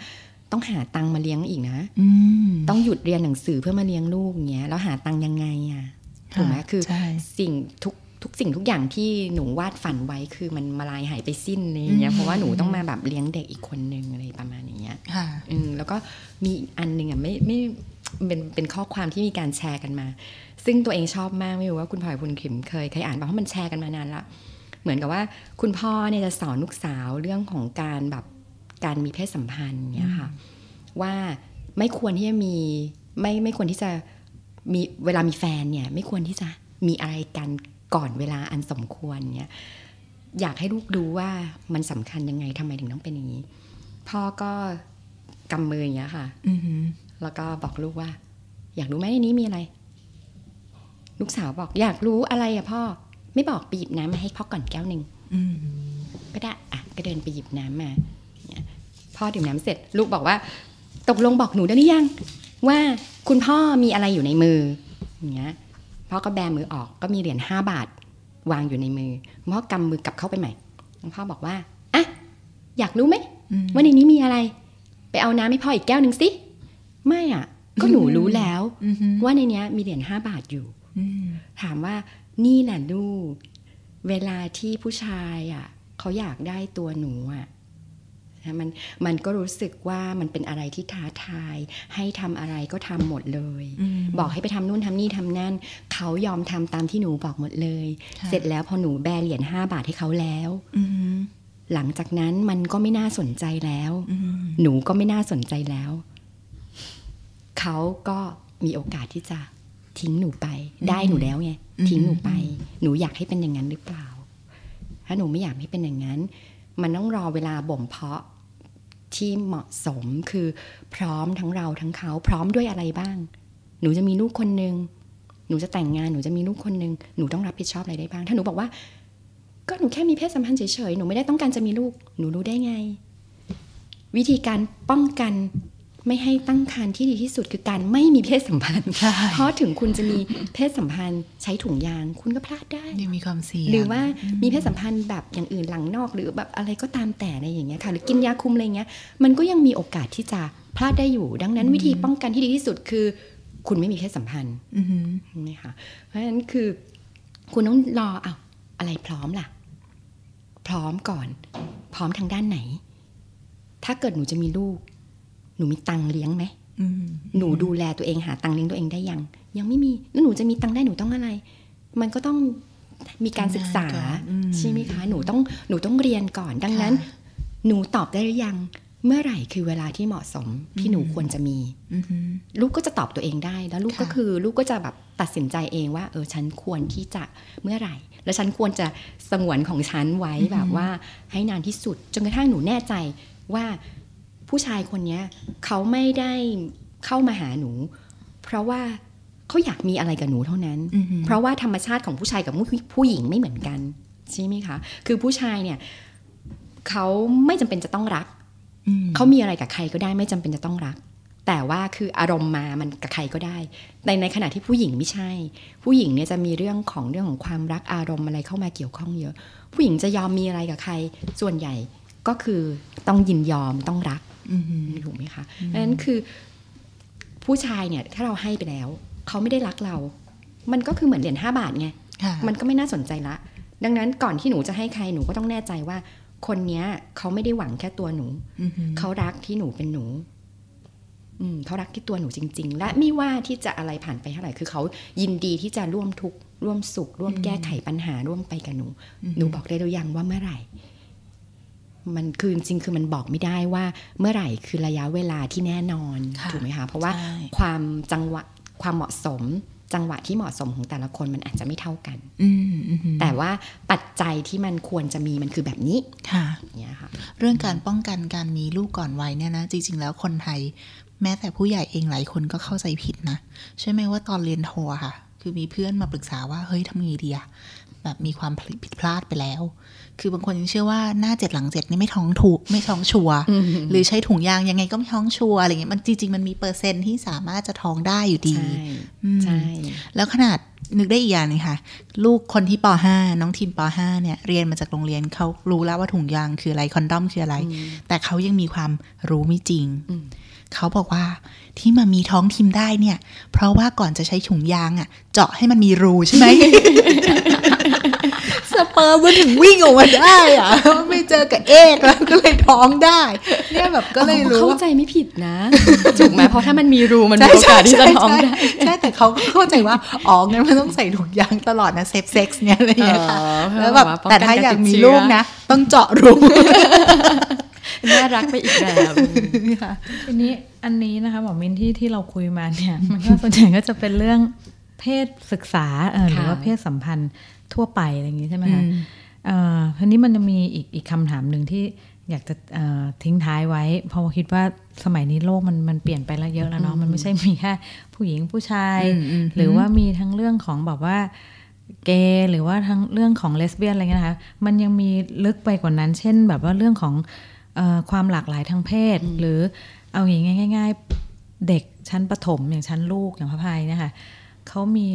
ต้องหาตังค์มาเลี้ยงอีกนะ
อืม
ต้องหยุดเรียนหนังสือเพื่อมาเลี้ยงลูกอย่างเงี้ยแล้วหาตังค์ยังไงอะถูกไหม
ค่ะ
คือ
ใช่
สิ่งทุกทุกสิ่งทุกอย่างที่หนูวาดฝันไว้คือมันมาลายหายไปสิ้นอะไรอย่างเงี้ยเพราะว่าหนูต้องมาแบบเลี้ยงเด็กอีกคนนึงอะไรประมาณอย่างเงี้ย
ค่ะ
อืมแล้วก็มีอีกอันหนึ่งอะไม่ไม่เป็นเป็นข้อความที่มีการแชร์กันมา ซึ่งตัวเองชอบมากไม่รู้ว่าคุณพลอยคุณขิมเคยเคยอ่านป่ะเพราะมันแชร์กันมานานละเหมือนกับว่าคุณพ่อเนี่ยจะสอนลูกสาวเรื่องของการแบบการมีเพศสัมพันธ์เนี่ยค่ะว่าไม่ควรที่จะมีไม่ไม่ควรที่จะมีเวลามีแฟนเนี่ย ไม่ควรที่จะมีอะไรกันก่อนเวลาอันสมควรเนี่ยอยากให้ลูกดูว่ามันสำคัญยังไงทำไมถึงต้องเป็นอย่างนี้ พ่อก็กำมืออย่างเงี้ยค่ะ
อือหือ
แล้วก็บอกลูกว่า อยากรู้ไหมในนี้มีอะไร ลูกสาวบอกอยากรู้อะไรอะพ่อ ไม่บอกไปหยิบน้ำมาให้พ่อก่อนแก้วหนึ่ง
อืม
ก็ได้อะก็เดินไปหยิบน้ำมาเนี่ยพ่อดื่มน้ำเสร็จ ลูกบอกว่า ตกลงบอกหนูได้หรือยัง ว่าคุณพ่อมีอะไรอยู่ในมืออย่างเงี้ยพ่อก็แบมือออกก็มีเหรียญห้าบาท วางอยู่ในมือพ่อกำมือกลับเข้าไปใหม่พ่อบอกว่าอะอยากรู้ไหม
อืม
ว่าในนี้มีอะไร ไปเอาน้ำให้พ่ออีกแก้วหนึ่งสิไม่อะ ก็หนูรู้แล้ว
อือหือ
ว่าในเนี้ยมีเหรียญห้าบาทอยู่
อืม
ถามว่านี่แหละลูกเวลาที่ผู้ชายอะเขาอยากได้ตัวหนูอะนะมันมันก็รู้สึกว่ามันเป็นอะไรที่ท้าทาย ให้ทำอะไรก็ทำหมดเลย
อืม
บอกให้ไปทำนู่นทำนี่ทำนั่น เขายอมทำตามที่หนูบอกหมดเลย
ค่ะ
เสร็จแล้วพอหนูแบเหรียญห้าบาทให้เขาแล้ว
อือหือ
หลังจากนั้นมันก็ไม่น่าสนใจแล้ว
อืม
หนูก็ไม่น่าสนใจแล้ว เขาก็มีโอกาสที่จะ ทิ้งหนูไป ได้หนูแล้วไงทิ้งหนูไป หนูอยากให้เป็นอย่างนั้นหรือเปล่า ถ้าหนูไม่อยากให้เป็นอย่างนั้น มันต้องรอเวลาบ่มเพาะที่เหมาะสมคือพร้อมทั้งเราทั้งเขาพร้อมด้วยอะไรบ้าง หนูจะมีลูกคนหนึ่งหนูจะแต่งงานหนูจะมีลูกคนหนึ่งหนูต้องรับผิดชอบอะไรได้บ้าง ถ้าหนูบอกว่า ก็หนูแค่มีเพศสัมพันธ์เฉยๆหนูไม่ได้ต้องการจะมีลูก หนูรู้ได้ไง วิธีการป้องกัน ไม่ให้ตั้งครรภ์ที่ดีที่สุดคือการไม่มีเพศสัมพันธ์
ใช่
เพราะถึงคุณจะมีเพศสัมพันธ์ใช้ถุงยาง คุณก็พลาดได้
ยังมีความเสี่ยง
หรือว่ามีเพศสัมพันธ์แบบอย่างอื่นหลังนอก หรือแบบอะไรก็ตามแต่อะไรอย่างเงี้ยค่ะ หรือกินยาคุมอะไรเงี้ยมันก็ยังมีโอกาสที่จะพลาดได้อยู่ ดังนั้นวิธีป้องกันที่ดีที่สุดคือ คุณไม่มีเพศสัมพันธ์
อือหือ
ใช่ไหมคะเพราะฉะนั้นคือ คุณต้องรอเอาอะไรพร้อมล่ะ พร้อมก่อน พร้อมทางด้านไหน ถ้าเกิดหนูจะมีลูก หนูมีตังค์เลี้ยงไหม
อืม
หนูดูแลตัวเองหาตังค์เลี้ยงตัวเองได้ยัง ยังไม่มีแล้วหนูจะมีตังค์ได้หนูต้องอะไร มันก็ต้องมีการศึกษา
ทำงานก่อนอืม
ใช่ไหมคะหนูต้องหนูต้องเรียนก่อน ดังนั้น
ค่ะ
หนูตอบได้หรือยังเมื่อไหร่คือเวลาที่เหมาะสมที่หนูควรจะมี
อือหือ
ลูกก็จะตอบตัวเองได้ แล้วลูก
ค่ะ
ก็คือลูกก็จะแบบตัดสินใจเองว่า เออฉันควรที่จะเมื่อไหร่ แล้วฉันควรจะสงวนของฉันไว้แบบว่าให้นานที่สุดจนกระทั่งหนูแน่ใจว่า ผู้ชายคนเนี้ยเขาไม่ได้เข้ามาหาหนู เพราะว่าเขาอยากมีอะไรกับหนูเท่านั้น
อือหือ
เพราะว่าธรรมชาติของผู้ชายกับผู้ผู้หญิงไม่เหมือนกันใช่ไหมคะ คือผู้ชายเนี่ยเขาไม่จำเป็นจะต้องรัก
อืม
เขามีอะไรกับใครก็ได้ไม่จำเป็นจะต้องรัก แต่ว่าคืออารมณ์มามันกับใครก็ได้ ในในขณะที่ผู้หญิงไม่ใช่ ผู้หญิงเนี่ยจะมีเรื่องของเรื่องของความรักอารมณ์อะไรเข้ามาเกี่ยวข้องเยอะ ผู้หญิงจะยอมมีอะไรกับใคร ส่วนใหญ่ก็คือต้องยินยอมต้องรัก
อือหือ
ถูกไหมคะดังนั้นคือ ผู้ชายเนี่ยถ้าเราให้ไปแล้ว เขาไม่ได้รักเรา มันก็คือเหมือนเหรียญห้าบาทไง
ค่ะ
มันก็ไม่น่าสนใจละ ดังนั้นก่อนที่หนูจะให้ใครหนูก็ต้องแน่ใจว่า คนเนี้ย เขาไม่ได้หวังแค่ตัวหนู
อือหือ
เขารักที่หนูเป็นหนูอืมเขารักที่ตัวหนูจริง ๆ และไม่ว่าที่จะอะไรผ่านไปเท่าไหร่คือเขายินดีที่จะร่วมทุกข์ร่วมสุข ร่วมแก้ไขปัญหาร่วมไปกับหนู หนูบอกได้หรือยังว่าเมื่อไหร่ มันคือจริงๆคือมันบอกไม่ได้ว่าเมื่อไหร่คือระยะเวลาที่แน่นอน
ค่ะ
ถูกไหมคะเพราะว่า
ใช่
ความจังหวะความเหมาะสมจังหวะที่เหมาะสมของแต่ละคนมันอาจจะไม่เท่ากัน
อืมอือหือ
แต่ว่าปัจจัยที่มันควรจะมีมันคือแบบนี้
ค่ะ
อย่างเนี่ยค่ะ
เรื่องการป้องกันการมีลูกก่อนวัยเนี่ยนะ จริง ๆ แล้วคนไทย แม้แต่ผู้ใหญ่เองหลายคนก็เข้าใจผิดนะ ใช่ไหมว่าตอนเรียนโทอะค่ะ คือมีเพื่อนมาปรึกษาว่าเฮ้ยทำไงดีอะ แบบมีความผิดพลาดไปแล้ว คือบางคนยังเชื่อว่าหน้าเจ็ดหลังเจ็ดนี่ไม่ท้องถูกไม่ท้องชัวร์หรือใช้ถุงยางยังไงก็ไม่ท้องชัวร์อะไรเงี้ยมันจริงๆมันมีเปอร์เซ็นต์ที่สามารถจะท้องได้อยู่ดี
ใช่
อืม
ใช่
แล้วขนาดนึกได้อีกอย่างหนึ่งค่ะ ลูกคนที่ป .5 น้องทีมป .5 เนี่ยเรียนมาจากโรงเรียนเขารู้แล้วว่าถุงยางคืออะไรคอนดอมคืออะไร แต่เขายังมีความรู้ไม่จริง
อืม
เขาบอกว่าที่มามีท้องทิมได้เนี่ย เพราะว่าก่อนจะใช้ถุงยางอะ่ะ เจาะให้มันมีรูใช่ไหมสเปิร์มมันถึงวิ่งออกมาได้อะไม่เจอกับเอกแล้วก็เลยท้องได้ เนี่ยแบบก็เลย
อ๋อ
รู้
เข้า
ว่า
ใจไม่ผิดนะถูกไหมเพราะถ้ามันมีรูมันมีโอกาสที่จะท้องได้
ใช่แต่เขาก็เข้าใจว่าอ๋องั้นมันต้องใส่ถุงยางตลอดนะ safe sex เนี่ยอะไรอย่างเงี้ยค่ะ
อ๋อเพื่อ
แล้วแบบ
แบบว่าป้องกัน
แต่ถ้าอยากมี
การติดเชื้อ
ลูกนะ ต้องเจาะรู
น่ารักไปอีกแบบ
ค่ะ
ทีนี้อันนี้นะคะหมอมิ้นที่ที่เราคุยมาเนี่ย มันก็ส่วนใหญ่ก็จะเป็นเรื่องเพศศึกษาเออหรือว่าเพศสัมพันธ์ทั่วไปอะไรอย่างนี้ใช่ไหมคะ
อืม
เอ่อทีนี้มันจะมีอีกอีกคำถามหนึ่งที่อยากจะเอ่อทิ้งท้ายไว้เพราะว่าคิดว่าสมัยนี้โลกมันมันเปลี่ยนไปแล้วเยอะแล้วเนาะมันไม่ใช่มีแค่ผู้หญิงผู้ชาย
อืมอืม
หรือว่ามีทั้งเรื่องของแบบว่าเกย์หรือว่าทั้งเรื่องของเลสเบี้ยนอะไรเงี้ยนะคะ มันยังมีลึกไปกว่านั้น เช่นแบบว่าเรื่องของเออ ความหลากหลายทางเพศ หรือเอาอย่างง่าย ๆ เด็กชั้นประถมอย่างชั้นลูกอย่างพระพายเนะคะเขามี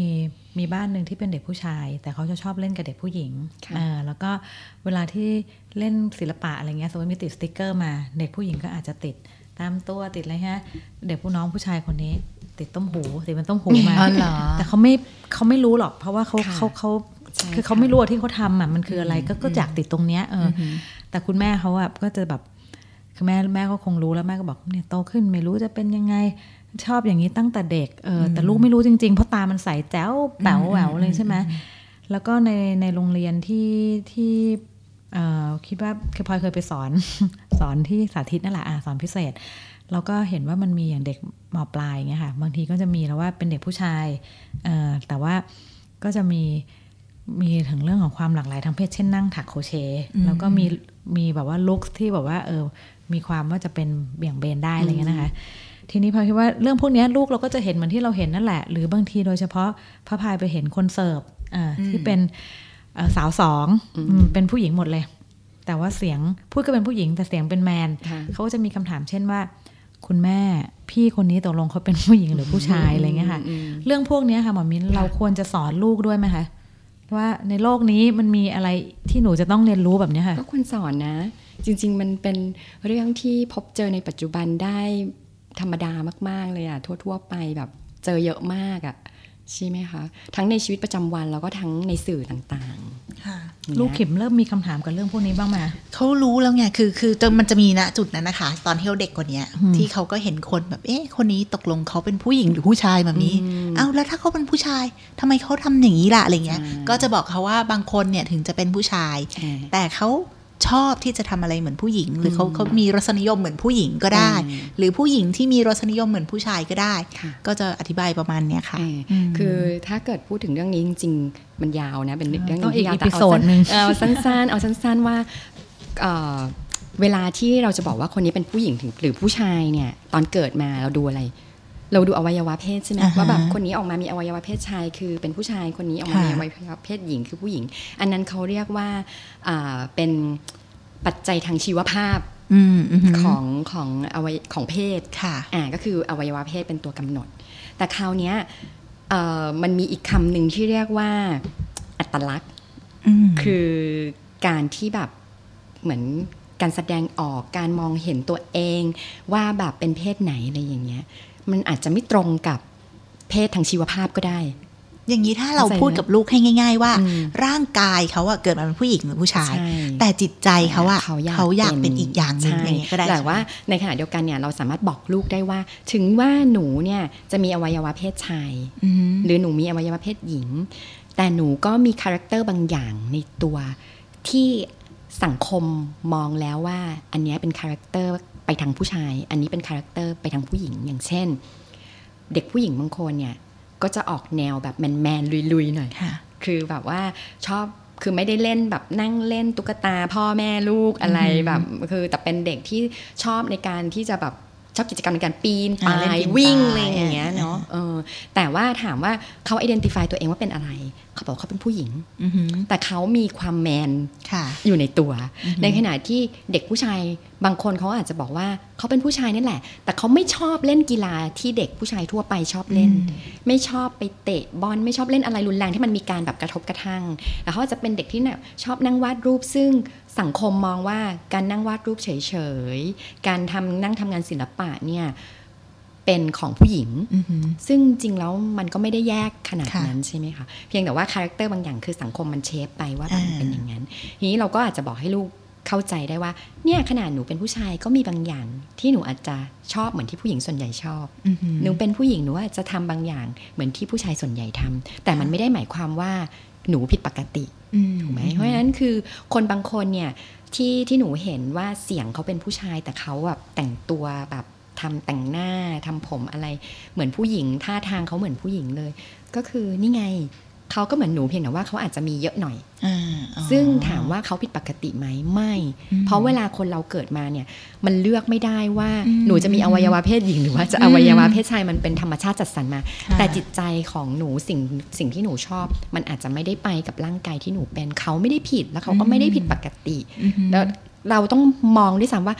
มีบ้านหนึ่งที่เป็นเด็กผู้ชาย แต่เขาจะชอบเล่นกับเด็กผู้หญิง
ค่ะ
เออแล้วก็เวลาที่เล่นศิลปะอะไรเงี้ยสมมติมีติดสติกเกอร์มา เด็กผู้หญิงก็อาจจะติดตามตัวติดอะไรฮะเด็กผู้น้องผู้ชายคนนี้ติดต้มหูติดเป็นต้มหูมา
อ๋อเหรอ
แต่เขาไม่เขาไม่รู้หรอกเพราะว่าเขา
ค่ะ
เขาเขา
ใช่
คือเขา
ค่ะ
ไม่รู้ว่าที่เขาทำอะมันคืออะไรก็ก็อยากติดตรงเนี้ยเอออแต่คุณแม่เขาอะก็จะแบบ คือแม่แม่ก็คงรู้แล้วแม่ก็บอกเนี่ยโตขึ้นไม่รู้จะเป็นยังไงชอบอย่างนี้ตั้งแต่เด็กเอออแต่ลูกไม่รู้จริงๆ เพราะตามันใสแจ๋วแป๋วแหววเลยใช่ไหมแล้วก็ในในโรงเรียนที่ที่เอ่อคิดว่าคือพลอยเคยไปสอนสอนที่สาธิตนั่นแหละอะสอนพิเศษแล้วก็เห็นว่ามันมีอย่างเด็กมปลายอย่างเงี้ยค่ะ บางทีก็จะมีแล้วว่าเป็นเด็กผู้ชายเอ่อแต่ว่าก็จะมีมีถึงเรื่องของความหลากหลายทางเพศเช่นนั่งถักโครเชต์แล้วก็มีมีแบบว่าลุคที่แบบว่าเออ มีความว่าจะเป็นเบี่ยงเบนได้อะไรเงี้ยนะคะ ทีนี้พอคิดว่าเรื่องพวกเนี้ยลูกเราก็จะเห็นเหมือนที่เราเห็นนั่นแหละ หรือบางทีโดยเฉพาะพระพายไปเห็นคนเสิร์ฟอ่าที่เป็นเอ่อสาวสองอืมเป็นผู้หญิงหมดเลย แต่ว่าเสียงพูดก็เป็นผู้หญิงแต่เสียงเป็นแมน
ค่ะ
เขาก็จะมีคำถามเช่นว่า คุณแม่พี่คนนี้ตกลงเขาเป็นผู้หญิงหรือผู้ชายอะไรเงี้ยค่ะ เรื่องพวกเนี้ยค่ะหมอมิ้นเราควรจะสอนลูกด้วยไหมคะว่าในโลกนี้มันมีอะไรที่หนูจะต้องเรียนรู้แบบเนี้ยค่ะ
ก็ควรสอนนะ จริง ๆ มันเป็นเรื่องที่พบเจอในปัจจุบันได้ธรรมดามาก ๆ เลยอะทั่ว ๆ ไปแบบเจอเยอะมากอะใช่ไหมคะ ทั้งในชีวิตประจำวันแล้วก็ทั้งในสื่อต่าง
ค่ะ
ๆ
ลูกขิมเริ่มมีคำถามกับเรื่องพวกนี้บ้างไหม
เขารู้แล้วไงคือคือจะมันจะมีนะจุดนั้นนะคะ ตอนที่เขาเด็กกว่าเนี้ยที่เขาก็เห็นคนแบบเอ๊ะคนนี้ตกลงเขาเป็นผู้หญิงหรือผู้ชายแบบนี้เอ้าแล้วถ้าเขาเป็นผู้ชายทำไมเขาทำอย่างนี้ล่ะอะไรเงี้ย ก็จะบอกเขาว่าบางคนเนี่ยถึงจะเป็นผู้ชาย
อ่า
แต่เขา ชอบที่จะทำอะไรเหมือนผู้หญิง หรือเขาเขามีรสนิยมเหมือนผู้หญิงก็ได้
อืม
หรือผู้หญิงที่มีรสนิยมเหมือนผู้ชายก็ได้
ค่ะ
ก็จะอธิบายประมาณเนี้ยค่ะ
เอออคือถ้าเกิดพูดถึงเรื่องนี้จริง ๆ มันยาวนะเป็นเรื่องหนึ่
ง
ที่ยาวต้
องอีก episode หนึ่ง
เอาสั้นๆเอาสั้นๆว่าเอ่อเวลาที่เราจะบอกว่าคนนี้เป็นผู้หญิงถึงหรือผู้ชายเนี่ยตอนเกิดมาเราดูอะไร เราดูอวัยวะเพศใช่ไหม
อ่าฮะ
ว่าแบบคนนี้ออกมามีอวัยวะเพศชาย คือเป็นผู้ชายคนนี้ออกมา
ค่ะ
มีอวัยวะเพศหญิงคือผู้หญิง อันนั้นเขาเรียกว่าอ่าเป็นปัจจัยทางชีวภาพ
อืมอืม
ของของอวัยของเพศ
ค่ะ
อ่าก็คืออวัยวะเพศเป็นตัวกำหนด แต่คราวเนี้ยเอ่อมันมีอีกคำหนึ่งที่เรียกว่าอัตลักษณ์
อืม
คือการที่แบบเหมือนการแสดงออกการมองเห็นตัวเองว่าแบบเป็นเพศไหนอะไรอย่างเงี้ย มันอาจจะไม่ตรงกับเพศทางชีวภาพก็ได้
อย่างนี้ถ้าเรา
เข้าใจ
พูดกับลูกให้ง่าย ๆ ว่า
อืม
ร่างกายเขาอะเกิดมาเป็นผู้หญิงหรือผู้ชาย
ใช่
แต่จิตใจเขาอะ
เขาอยาก
เขาอยากเป็นอีกอย่างหนึ่ง
ใช่
อย่างเงี้ยก็ได้
แต่
ใช่ไหม
ว่าในขณะเดียวกันเนี่ยเราสามารถบอกลูกได้ว่า ถึงว่าหนูเนี่ยจะมีอวัยวะเพศชาย
อืม
หรือหนูมีอวัยวะเพศหญิง แต่หนูก็มี character บางอย่างในตัวที่สังคมมองแล้วว่าอันเนี้ยเป็นคาแรคเตอร์ ไปทางผู้ชาย อันนี้เป็นคาแรคเตอร์ไปทางผู้หญิง อย่างเช่น เด็กผู้หญิงบางคนเนี่ยก็จะออกแนวแบบแมนๆลุยๆหน่อย
ค่ะ
คือแบบว่าชอบคือไม่ได้เล่นแบบนั่งเล่นตุ๊กตา พ่อแม่ลูกอะไรแบบ คือแต่เป็นเด็กที่ชอบในการที่จะแบบ ชอบกิจกรรมในการปีน
อ่า
ป่า
เล่น
ย
ปีน
วิ่ง
ป่าย
อะไรอย่างเงี้ยเนาะเออแต่ว่าถามว่าเขา identify ตัวเองว่าเป็นอะไร เขาบอกเขาเป็นผู้หญิง
อือหือ
แต่เขามีความแมน
ค่ะ
อยู่ในตัว ในขณะที่เด็กผู้ชายบางคนเขาอาจจะบอกว่าเขาเป็นผู้ชายนี่แหละ แต่เขาไม่ชอบเล่นกีฬาที่เด็กผู้ชายทั่วไปชอบเล่น ไม่ชอบไปเตะบอลไม่ชอบเล่นอะไรรุนแรงที่มันมีการแบบกระทบกระทั่งแล้วเขาอาจจะเป็นเด็กที่แบบชอบนั่งวาดรูปซึ่ง สังคมมองว่าการนั่งวาดรูปเฉยๆ การทำนั่งทำงานศิลปะเนี่ยเป็นของผู้หญิง
อือหือ
ซึ่งจริงแล้วมันก็ไม่ได้แยกขนาด
ค่ะ
นั้นใช่ไหมคะเพียงแต่ว่าคาแรคเตอร์บางอย่างคือสังคมมันเชฟไปว่าแบบมัน
อ่า
เป็นอย่างนั้น ทีนี้เราก็อาจจะบอกให้ลูกเข้าใจได้ว่า เนี่ยขนาดหนูเป็นผู้ชายก็มีบางอย่าง ที่หนูอาจจะชอบเหมือนที่ผู้หญิงส่วนใหญ่ชอบ
อือหือ
หนูเป็นผู้หญิงหนูอาจจะทำบางอย่างเหมือนที่ผู้ชายส่วนใหญ่ทำแต่มันไม่ได้หมายความว่าหนูผิดปกติ
อืม
ถูกไหมเพราะฉะนั้นคือคนบางคนเนี่ยที่ที่หนูเห็นว่าเสียงเขาเป็นผู้ชายแต่เขาแบบแต่งตัวแบบทำแต่งหน้าทำผมอะไร เหมือนผู้หญิงท่าทางเขาเหมือนผู้หญิงเลย ก็คือนี่ไง เขาก็เหมือนหนูเพียงแต่ว่าเขาอาจจะมีเยอะหน่อย
อ่าอ๋อ
ซึ่งถามว่าเขาผิดปกติไหมไม่ เพราะเวลาคนเราเกิดมาเนี่ย มันเลือกไม่ได้ว่า
อืม
หนูจะมีอวัยวะเพศหญิงหรือว่าจะ
อื
อ
ม
วัยวะเพศชายมันเป็นธรรมชาติจัดสรรมา
ค่ะ
แต่จิตใจของหนูสิ่งสิ่งที่หนูชอบ มันอาจจะไม่ได้ไปกับร่างกายที่หนูเป็นเขาไม่ได้ผิดแล้วเขาก็ไม่ได้ผิดปกติ
อือหือ
แล้วเราต้องมองด้วยซ้ำว่า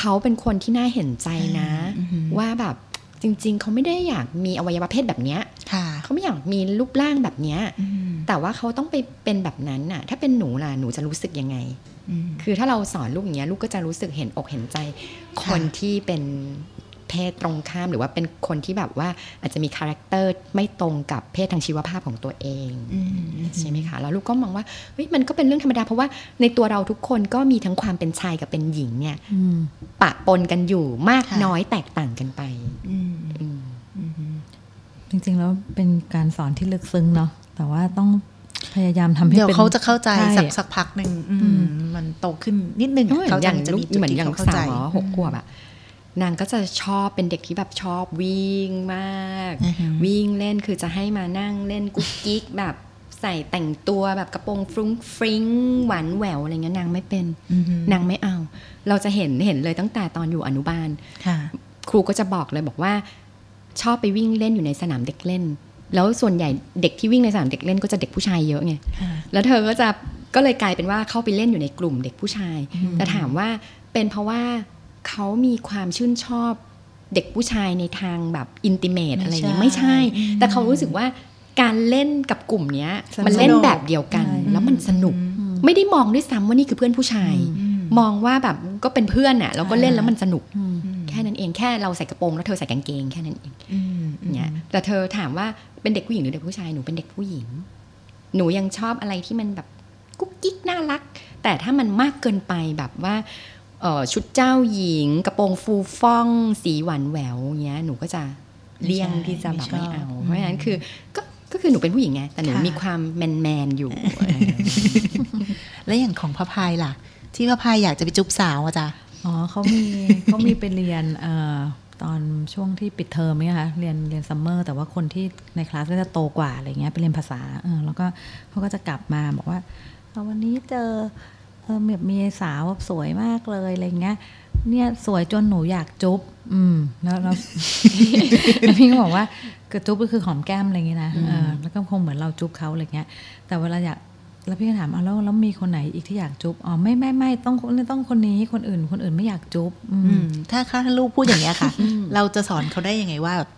เขาเป็นคนที่น่าเห็นใจนะ
อือหือ
ว่าแบบจริง ๆ เขาไม่ได้อยากมีอวัยวะเพศแบบเนี้ย
ค่ะ
เขาไม่อยากมีรูปร่างแบบเนี้ย
อืม
แต่ว่าเขาต้องไปเป็นแบบนั้นน่ะ ถ้าเป็นหนูล่ะหนูจะรู้สึกยังไง
อืม
คือถ้าเราสอนลูกอย่างเงี้ยลูกก็จะรู้สึกเห็นอกเห็นใจ คนที่เป็นเพศตรงข้ามหรือว่าเป็นคนที่แบบว่าอาจจะมีคาแรคเตอร์ไม่ตรงกับเพศทางชีวภาพของตัวเอง
อืมอืม
ใช่ไหมคะแล้วลูกก็มองว่าเฮ้ยมันก็เป็นเรื่องธรรมดา เพราะว่าในตัวเราทุกคนก็มีทั้งความเป็นชายกับเป็นหญิงเนี่ย
อืม
ปะปนกันอยู่มาก
ค่ะ
น้อยแตกต่างกันไป
อืม
อืม
อืม
จ ริง ๆ แล้วเป็นการสอนที่ลึกซึ้งเนาะแต่ว่าต้องพยายามทำให้
เดี๋ยว
ป็น
เขาจะเข้าใจ
ช่
สักสักพักหนึ่งอืมมันโตขึ้นนิดนึง
เออ
เขา
อ
จะ
ย่าง
จะ
ลู
มี
ก
จุด
เหมือน
ที่
อย่าง
เขาเข้า
สา
ใจ
วอ๋อหกขวบอะนางก็จะชอบเป็นเด็กที่แบบชอบวิ่งมาก
อือหือ
วิ่งเล่นคือจะให้มานั่งเล่นกุ๊กกิ๊กแบบใส่แต่งตัวแบบกระโปรงฟรุ้งฟริ้งหวานแหววอะไรเงี้ยนางไม่เป็น
อือหือนา
งไม่เอา เราจะเห็นเห็นเลยตั้งแต่ตอนอยู่อนุบาล
ค่ะ
ครูก็จะบอกเลยบอกว่า ชอบไปวิ่งเล่นอยู่ในสนามเด็กเล่น แล้วส่วนใหญ่เด็กที่วิ่งในสนามเด็กเล่นก็จะเด็กผู้ชายเยอะไง
ค่ะ
แล้วเธอก็จะก็เลยกลายเป็นว่าเข้าไปเล่นอยู่ในกลุ่มเด็กผู้ชาย แต่ถามว่าเป็นเพราะว่าเขามีความชื่นชอบเด็กผู้ชายในทางแบบอินติเมต
ไม่
อะไรเงี้ย
ใช่
ไม่ใช่
อืม
แต่เขารู้สึกว่าการเล่นกับกลุ่มเนี้ย
สนุก
มันเล่นแบบเดียวกัน
ใช่
แล้วมันสนุก ไม่ได้มองด้วยซ้ำว่านี่คือเพื่อนผู้ชาย
อื ม
มองว่าแบบก็เป็นเพื่อนอะแล้วก็เล่นแล้วมันสนุก
อืม
แค่นั้นเองแค่เราใส่กระโปรงแล้วเธอใส่กางเกงแค่นั้นเอง
อืม
เนี่ยแต่เธอถามว่าเป็นเด็กผู้หญิงหรือเด็กผู้ชายหนูเป็นเด็กผู้หญิง หนูยังชอบอะไรที่มันแบบกุ๊กกิ๊กน่ารัก แต่ถ้ามันมากเกินไปแบบว่าเอ่อชุดเจ้าหญิง กระโปรงฟูฟ่อง สีหวานแหววเงี้ยหนูก็จะเลี่ยงที่จะแบบไม่เอา เพราะฉะนั้นคือก็ก็คือหนูเป็นผู้หญิงไงแต่หนูมีความแมนแมนๆอยู่
แล้วอย่างของพระพายล่ะ ที่พระพายอยากจะไปจุ๊บสาวอะจ้ะ
อ๋อเขามีเขามีไปเรียนเอ่อตอนช่วงที่ปิดเทอมเนี่ยค่ะเรียนเรียนซัมเมอร์แต่ว่าคนที่ในคลาสก็จะโตกว่าอะไรเงี้ยไปเรียนภาษาเออแล้วก็เขาก็จะกลับมาบอกว่าเออวันนี้เจอเออแบบมีสาวแบบสวยมากเลยอะไรเงี้ย เนี่ยสวยจนหนูอยากจุ๊บอืม แล้วแล้วพี่ก็บอกว่าคือจุ๊บก็คือหอมแก้มอะไรเงี้ยนะแล้วก็คงเหมือนเราจุ๊บเขาอะไรเงี้ย แต่เวลาอยาก แล้วพี่ก็ถามเอาแล้วแล้วมีคนไหนอีกที่อยากจุ๊บอ๋อไม่ไม่ไม่ต้องต้องคนนี้คนอื่นคนอื่นไม่อยากจุ๊บอืม
อืมถ้าถ้าลูกพูดอย่างเงี้ยค่ะ เราจะสอนเขาได้ยังไงว่าแบบ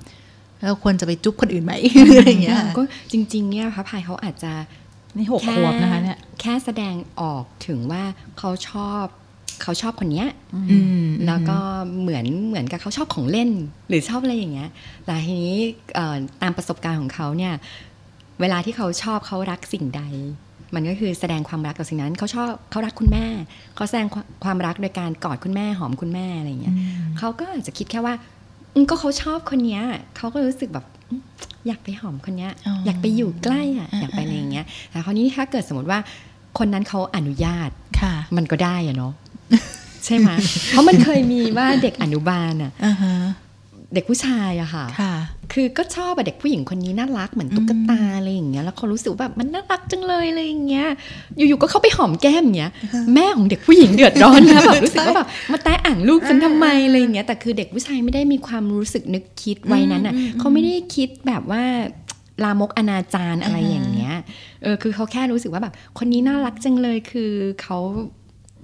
เราควรจะไปจุ๊บคนอื่นไหมอะไรอย่างเงี้ย
ก็จริง ๆ เนี่ยพระพายเขาอาจจะ
นี่หกขวบนะคะเนี่ย
แค่แสดงออกถึงว่าเขาชอบเขาชอบคนเนี้ย
อืม
แล้วก็เหมือนเหมือนกับเขาชอบของเล่น หรือชอบอะไรอย่างเงี้ย แต่ทีนี้เอ่อตามประสบการณ์ของเขาเนี่ย เวลาที่เขาชอบเขารักสิ่งใด มันก็คือแสดงความรักกับสิ่งนั้นเขาชอบเขารักคุณแม่เขาแสดงความความรักโดยการกอดคุณแม่หอมคุณแม่อะไรอย่างเงี้ยเขาก็อาจจะคิดแค่ว่าอืมก็เขาชอบคนเนี้ยเขาก็รู้สึกแบบอืมอยากไปหอมคนเนี้ย
อ๋ออ
อยากไปอยู่ใกล้อะ
อ่า
อยากไปอะไรอย่างเงี้ยแต่คราวนี้ถ้าเกิดสมมติว่าคนนั้นเขาอนุญาต
ค่ะ
มันก็ได้อะเนาะใช่ไหมเพราะมันเคยมีว่าเด็กอนุบาลอะ
อ่าฮะ
เด็กผู้ชายอะค่ะ
ค่ะ
คือก็ชอบอะเด็กผู้หญิงคนนี้น่ารักเหมือนตุ๊กตาอะไรอย่างเงี้ยแล้วเขารู้สึกว่าแบบมันน่ารักจังเลยอะไรอย่างเงี้ย อยู่ๆก็เข้าไปหอมแก้มอย่างเงี้ยแม่ของเด็กผู้หญิงเดือดร้อนนะแบบรู้สึกว่าแบบมาแตะอ่างลูกฉันทำไมอะไรอย่างเงี้ยแต่คือเด็กผู้ชายไม่ได้มีความรู้สึกนึกคิดไว้นั้นอะเขาไม่ได้คิดแบบว่าลามกอนาจารอะไรอย่างเงี้ยเออคือเขาแค่รู้สึกว่าแบบ คนนี้น่ารักจังเลยคือเขา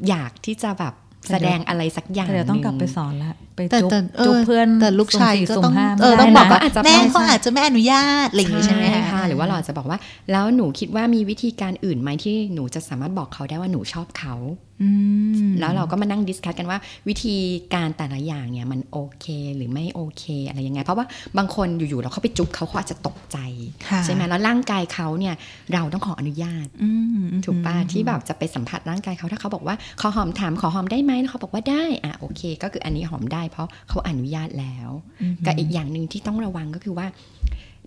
อยากที่จะแบบแสดงอะไรสักอย่าง
แต่เดี๋ยวต้องกลับ
ห
ไป
นึ่
สอนแล้ว ไป
แต่
จุ๊บ
แต่
จุ๊บเพื่อน
แต่ลูกชาย
สุ่มสี่
ก็
สุ่ม
ต้อง
ห้า
เออ
ไม่
ต้อง
ได้
บอก
นะ
ว่า
อาจจะ
แม่
ไม่
เขา
ใช่
อาจจะไม่อนุญาตอะไรอย่างงี้ใช่ไหม
ใช่
คะ
ค่ะหรือว่าเราอาจจะบอกว่า แล้วหนูคิดว่ามีวิธีการอื่นไหมที่หนูจะสามารถบอกเขาได้ว่าหนูชอบเขา
อืม
แล้วเราก็มานั่งดิสคัทกันว่าวิธีการแต่ละอย่างเนี่ยมันโอเคหรือไม่โอเคอะไรยังไง เพราะว่าบางคนอยู่ๆเราเข้าไปจุ๊บเขาเขาอาจจะตกใจ
ค่ะ
ใช่ไหมแล้วร่างกายเขาเนี่ยเราต้องขออนุญาต
อืม
ถูกป่ะที่แบบจะไปสัมผัสร่างกายเขาถ้าเขาบอกว่าขอหอมถามขอหอมได้ไหมแล้วเขาบอกว่าได้อะโอเค ก็คืออันนี้หอมได้ เพราะเขาอนุญาตแล้วกับอีกอย่างหนึ่งที่ต้องระวังก็คือว่า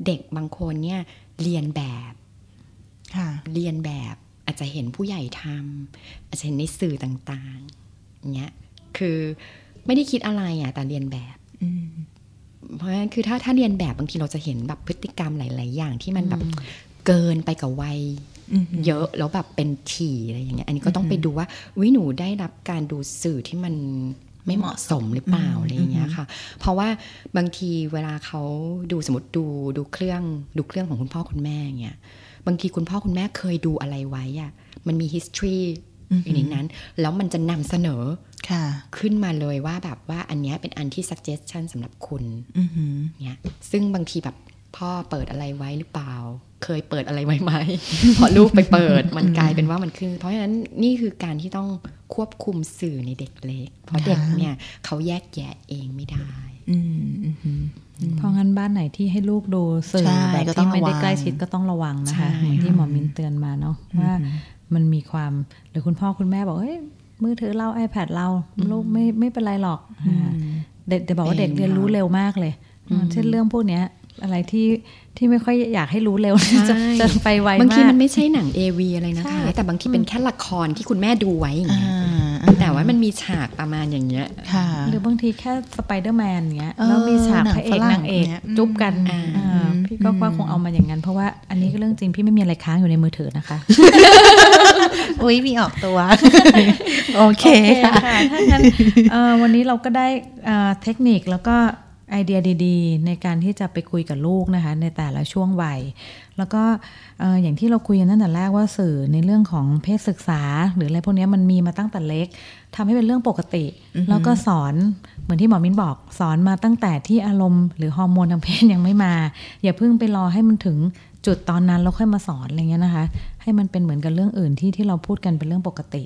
เด็กบางคนเนี่ยเรียนแบบ
ค่ะ
เรียนแบบ อาจจะเห็นผู้ใหญ่ทำอาจจะเห็นในสื่อต่างๆเนี้ยคือไม่ได้คิดอะไรอะแต่เรียนแบบ
อืม
เพราะฉะนั้นคือถ้าถ้าเรียนแบบบางทีเราจะเห็นแบบพฤติกรรมหลาย ๆ อย่างที่มันแบบเกินไปกับวัย
อืม
เยอะแล้วแบบเป็นถี่อะไรอย่างเงี้ยอันนี้ก็ต้องไปดูว่าวิหนูได้รับการดูสื่อที่มันไม่เหมาะสมหรือเปล่าอะไรอย่างเงี้ยค่ะ เพราะว่าบางทีเวลาเขาดูสมมติดูดูเครื่องดูเครื่องของคุณพ่อคุณแม่เงี้ย บางทีคุณพ่อคุณแม่เคยดูอะไรไว้อะมันมี history อยู่ในนั้น แล้วมันจะนำเสนอ
ค่ะ
ขึ้นมาเลยว่าแบบว่าอันเนี้ยเป็นอันที่ suggestion สำหรับคุณ
อือหือ
เนี่ยซึ่งบางทีแบบพ่อเปิดอะไรไว้หรือเปล่า เคยเปิดอะไรไว้ไหมพอลูกไปเปิดมันกลายเป็นว่ามันขึ้นเพราะฉะนั้นนี่คือการที่ต้องควบคุมสื่อในเด็กเล็ก เพราะเด็กเนี่ยเขาแยกแยะเองไม่ได้
อืมอือหือ
เพราะงั้นบ้านไหนที่ให้ลูกดูสื่อ
ใช่
แบบ
ก็ต้อ
ที่
ง
ไม่ได้
ระวัง
ใกล้ชิดก็ต้องระวังนะ
ใช่
คะเหมือนที่
ค่ะ
หมอมินเตือนมาเนาะว่ามันมีความหรือคุณพ่อคุณแม่บอกเฮ้ยมือถือเรา iPad เราลูกไม่ไม่เป็นไรหรอกอ่าเด็กเด็กบอกว่าเด็ก
เป็น
เรียนรู้
ค่ะ
เร็วมากเลยเช่นเรื่องพวกเนี้ยอะไรที่ที่ไม่ค่อยอยากให้รู้เร็ว
ใช่
จะจะไปไวมาก
บางทีมันไม่ใช่หนัง AV อะไรนะคะ
ใช่
แต่บางทีเป็นแค่ละครที่คุณแม่ดูไว้อย่าง
อ่า
เงี้ย แต่ว่ามันมีฉากประมาณอย่างเงี้ย
ค่ะ
หรือบางทีแค่สไปเดอร์แมนเงี้ย
เออ
แล้วมีฉาก
หนัง
พระเอก
ฝรั่ง
นางเอก
เนี่ย
จุ๊บกัน
อ่า
อ่าพี่ก็ว่าคงเอามาอย่างนั้น เพราะว่าอันนี้ก็เรื่องจริงพี่ไม่มีอะไรค้างอยู่ในมือถือนะคะ
อุ้ยมีออกตัว โอเค
โอเค
ค่ะ
ค่ะถ้างั้นเอ่อวันนี้เราก็ได้เอ่อเทคนิคแล้วก็ไอเดียดี ๆ ในการที่จะไปคุยกับลูกนะคะ ในแต่ละช่วงวัย แล้วก็เอ่ออย่างที่เราคุยกันตั้งแต่แรกว่าสื่อในเรื่องของเพศศึกษา หรืออะไรพวกเนี้ยมันมีมาตั้งแต่เล็กทำให้เป็นเรื่องปกติ แล้วก็สอนเหมือนที่หมอมิ้นบอก สอนมาตั้งแต่ที่อารมณ์หรือฮอร์โมนทางเพศยังไม่มา อย่าเพิ่งไปรอให้มันถึงจุดตอนนั้นแล้วค่อยมาสอนอะไรเงี้ยนะคะ ให้มันเป็นเหมือนกับเรื่องอื่นที่ที่เราพูดกันเป็นเรื่องปกติ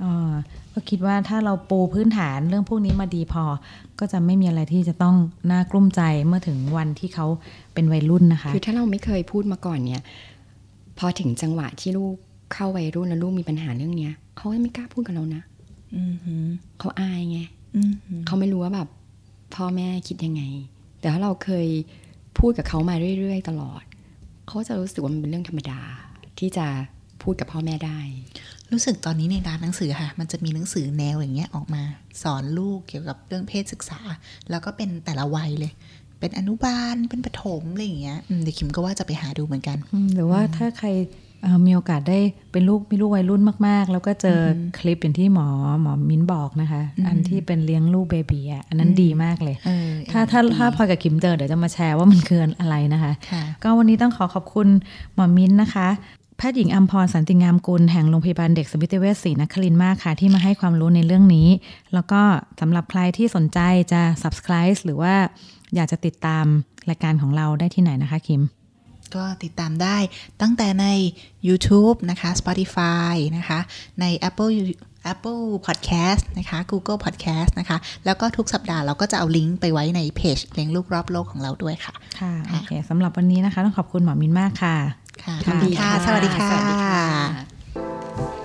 เอ่อ ก็คิดว่าถ้าเราปูพื้นฐานเรื่องพวกนี้มาดีพอ ก็จะไม่มีอะไรที่จะต้องน่ากลุ้มใจเมื่อถึงวันที่เขาเป็นวัยรุ่นนะคะ
คือถ้าเราไม่เคยพูดมาก่อนเนี่ย พอถึงจังหวะที่ลูกเข้าวัยรุ่นแล้วลูกมีปัญหาเรื่องเนี้ยเขาไม่กล้าพูดกับเรานะ
ออื
เขาอายไงเขาไม่รู้ว่าแบบ พ่อแม่คิดยังไง แต่ถ้าเราเคยพูดกับเขามาเรื่อยๆ ตลอด เขาจะรู้สึกว่ามันเป็นเรื่องธรรมดาที่จะ พูดกับพ่อแม่ได้
รู้สึกตอนนี้ในร้านหนังสือค่ะ มันจะมีหนังสือแนวอย่างเงี้ยออกมา สอนลูกเกี่ยวกับเรื่องเพศศึกษา แล้วก็เป็นแต่ละวัยเลย เป็นอนุบาลเป็นประถมอะไรอย่างเงี้ยอืมเดี๋ยวคิมก็ว่าจะไปหาดูเหมือนกัน
อืมหรือว่าถ้าใครเอ่อมีโอกาสได้เป็นลูกมีลูกวัยรุ่นมาก ๆ แล้วก็เจออคลิปอย่างที่หมอหมอมิ้นบอกนะคะ อันที่เป็นเลี้ยงลูกเบบีอะอันนั้นดีมากเลย
เออ
ถ้าถ้าถ้าพลอยกับคิมเจอเดี๋ยวจะมาแชร์ว่ามันคืออะไรนะคะ
ค่ะ
ก็วันนี้ต้องขอขอบคุณหมอมิ้นนะคะ แพทย์หญิงอัมพรสันติงามกุลแห่งโรงพยาบาลเด็กสมิติเวชศรีนครินทร์มากค่ะ ที่มาให้ความรู้ในเรื่องนี้ แล้วก็สำหรับใครที่สนใจจะ subscribe หรือว่าอยากจะติดตามรายการของเราได้ที่ไหนนะคะคิม
ก็ติดตามได้ตั้งแต่ใน YouTube นะคะ Spotify นะคะ ใน Apple Apple Podcast นะคะ Google Podcast นะคะ แล้วก็ทุกสัปดาห์เราก็จะเอาลิงก์ไปไว้ในเพจเลี้ยงลูกรอบโลกของเราด้วยค่ะ
ค่ะ โอเคสำหรับวันนี้นะคะ ต้องขอบคุณหมอมิ้นมากค่ะ
ค่ะ สวัสดีค่ะ
สวัสดีค่ะ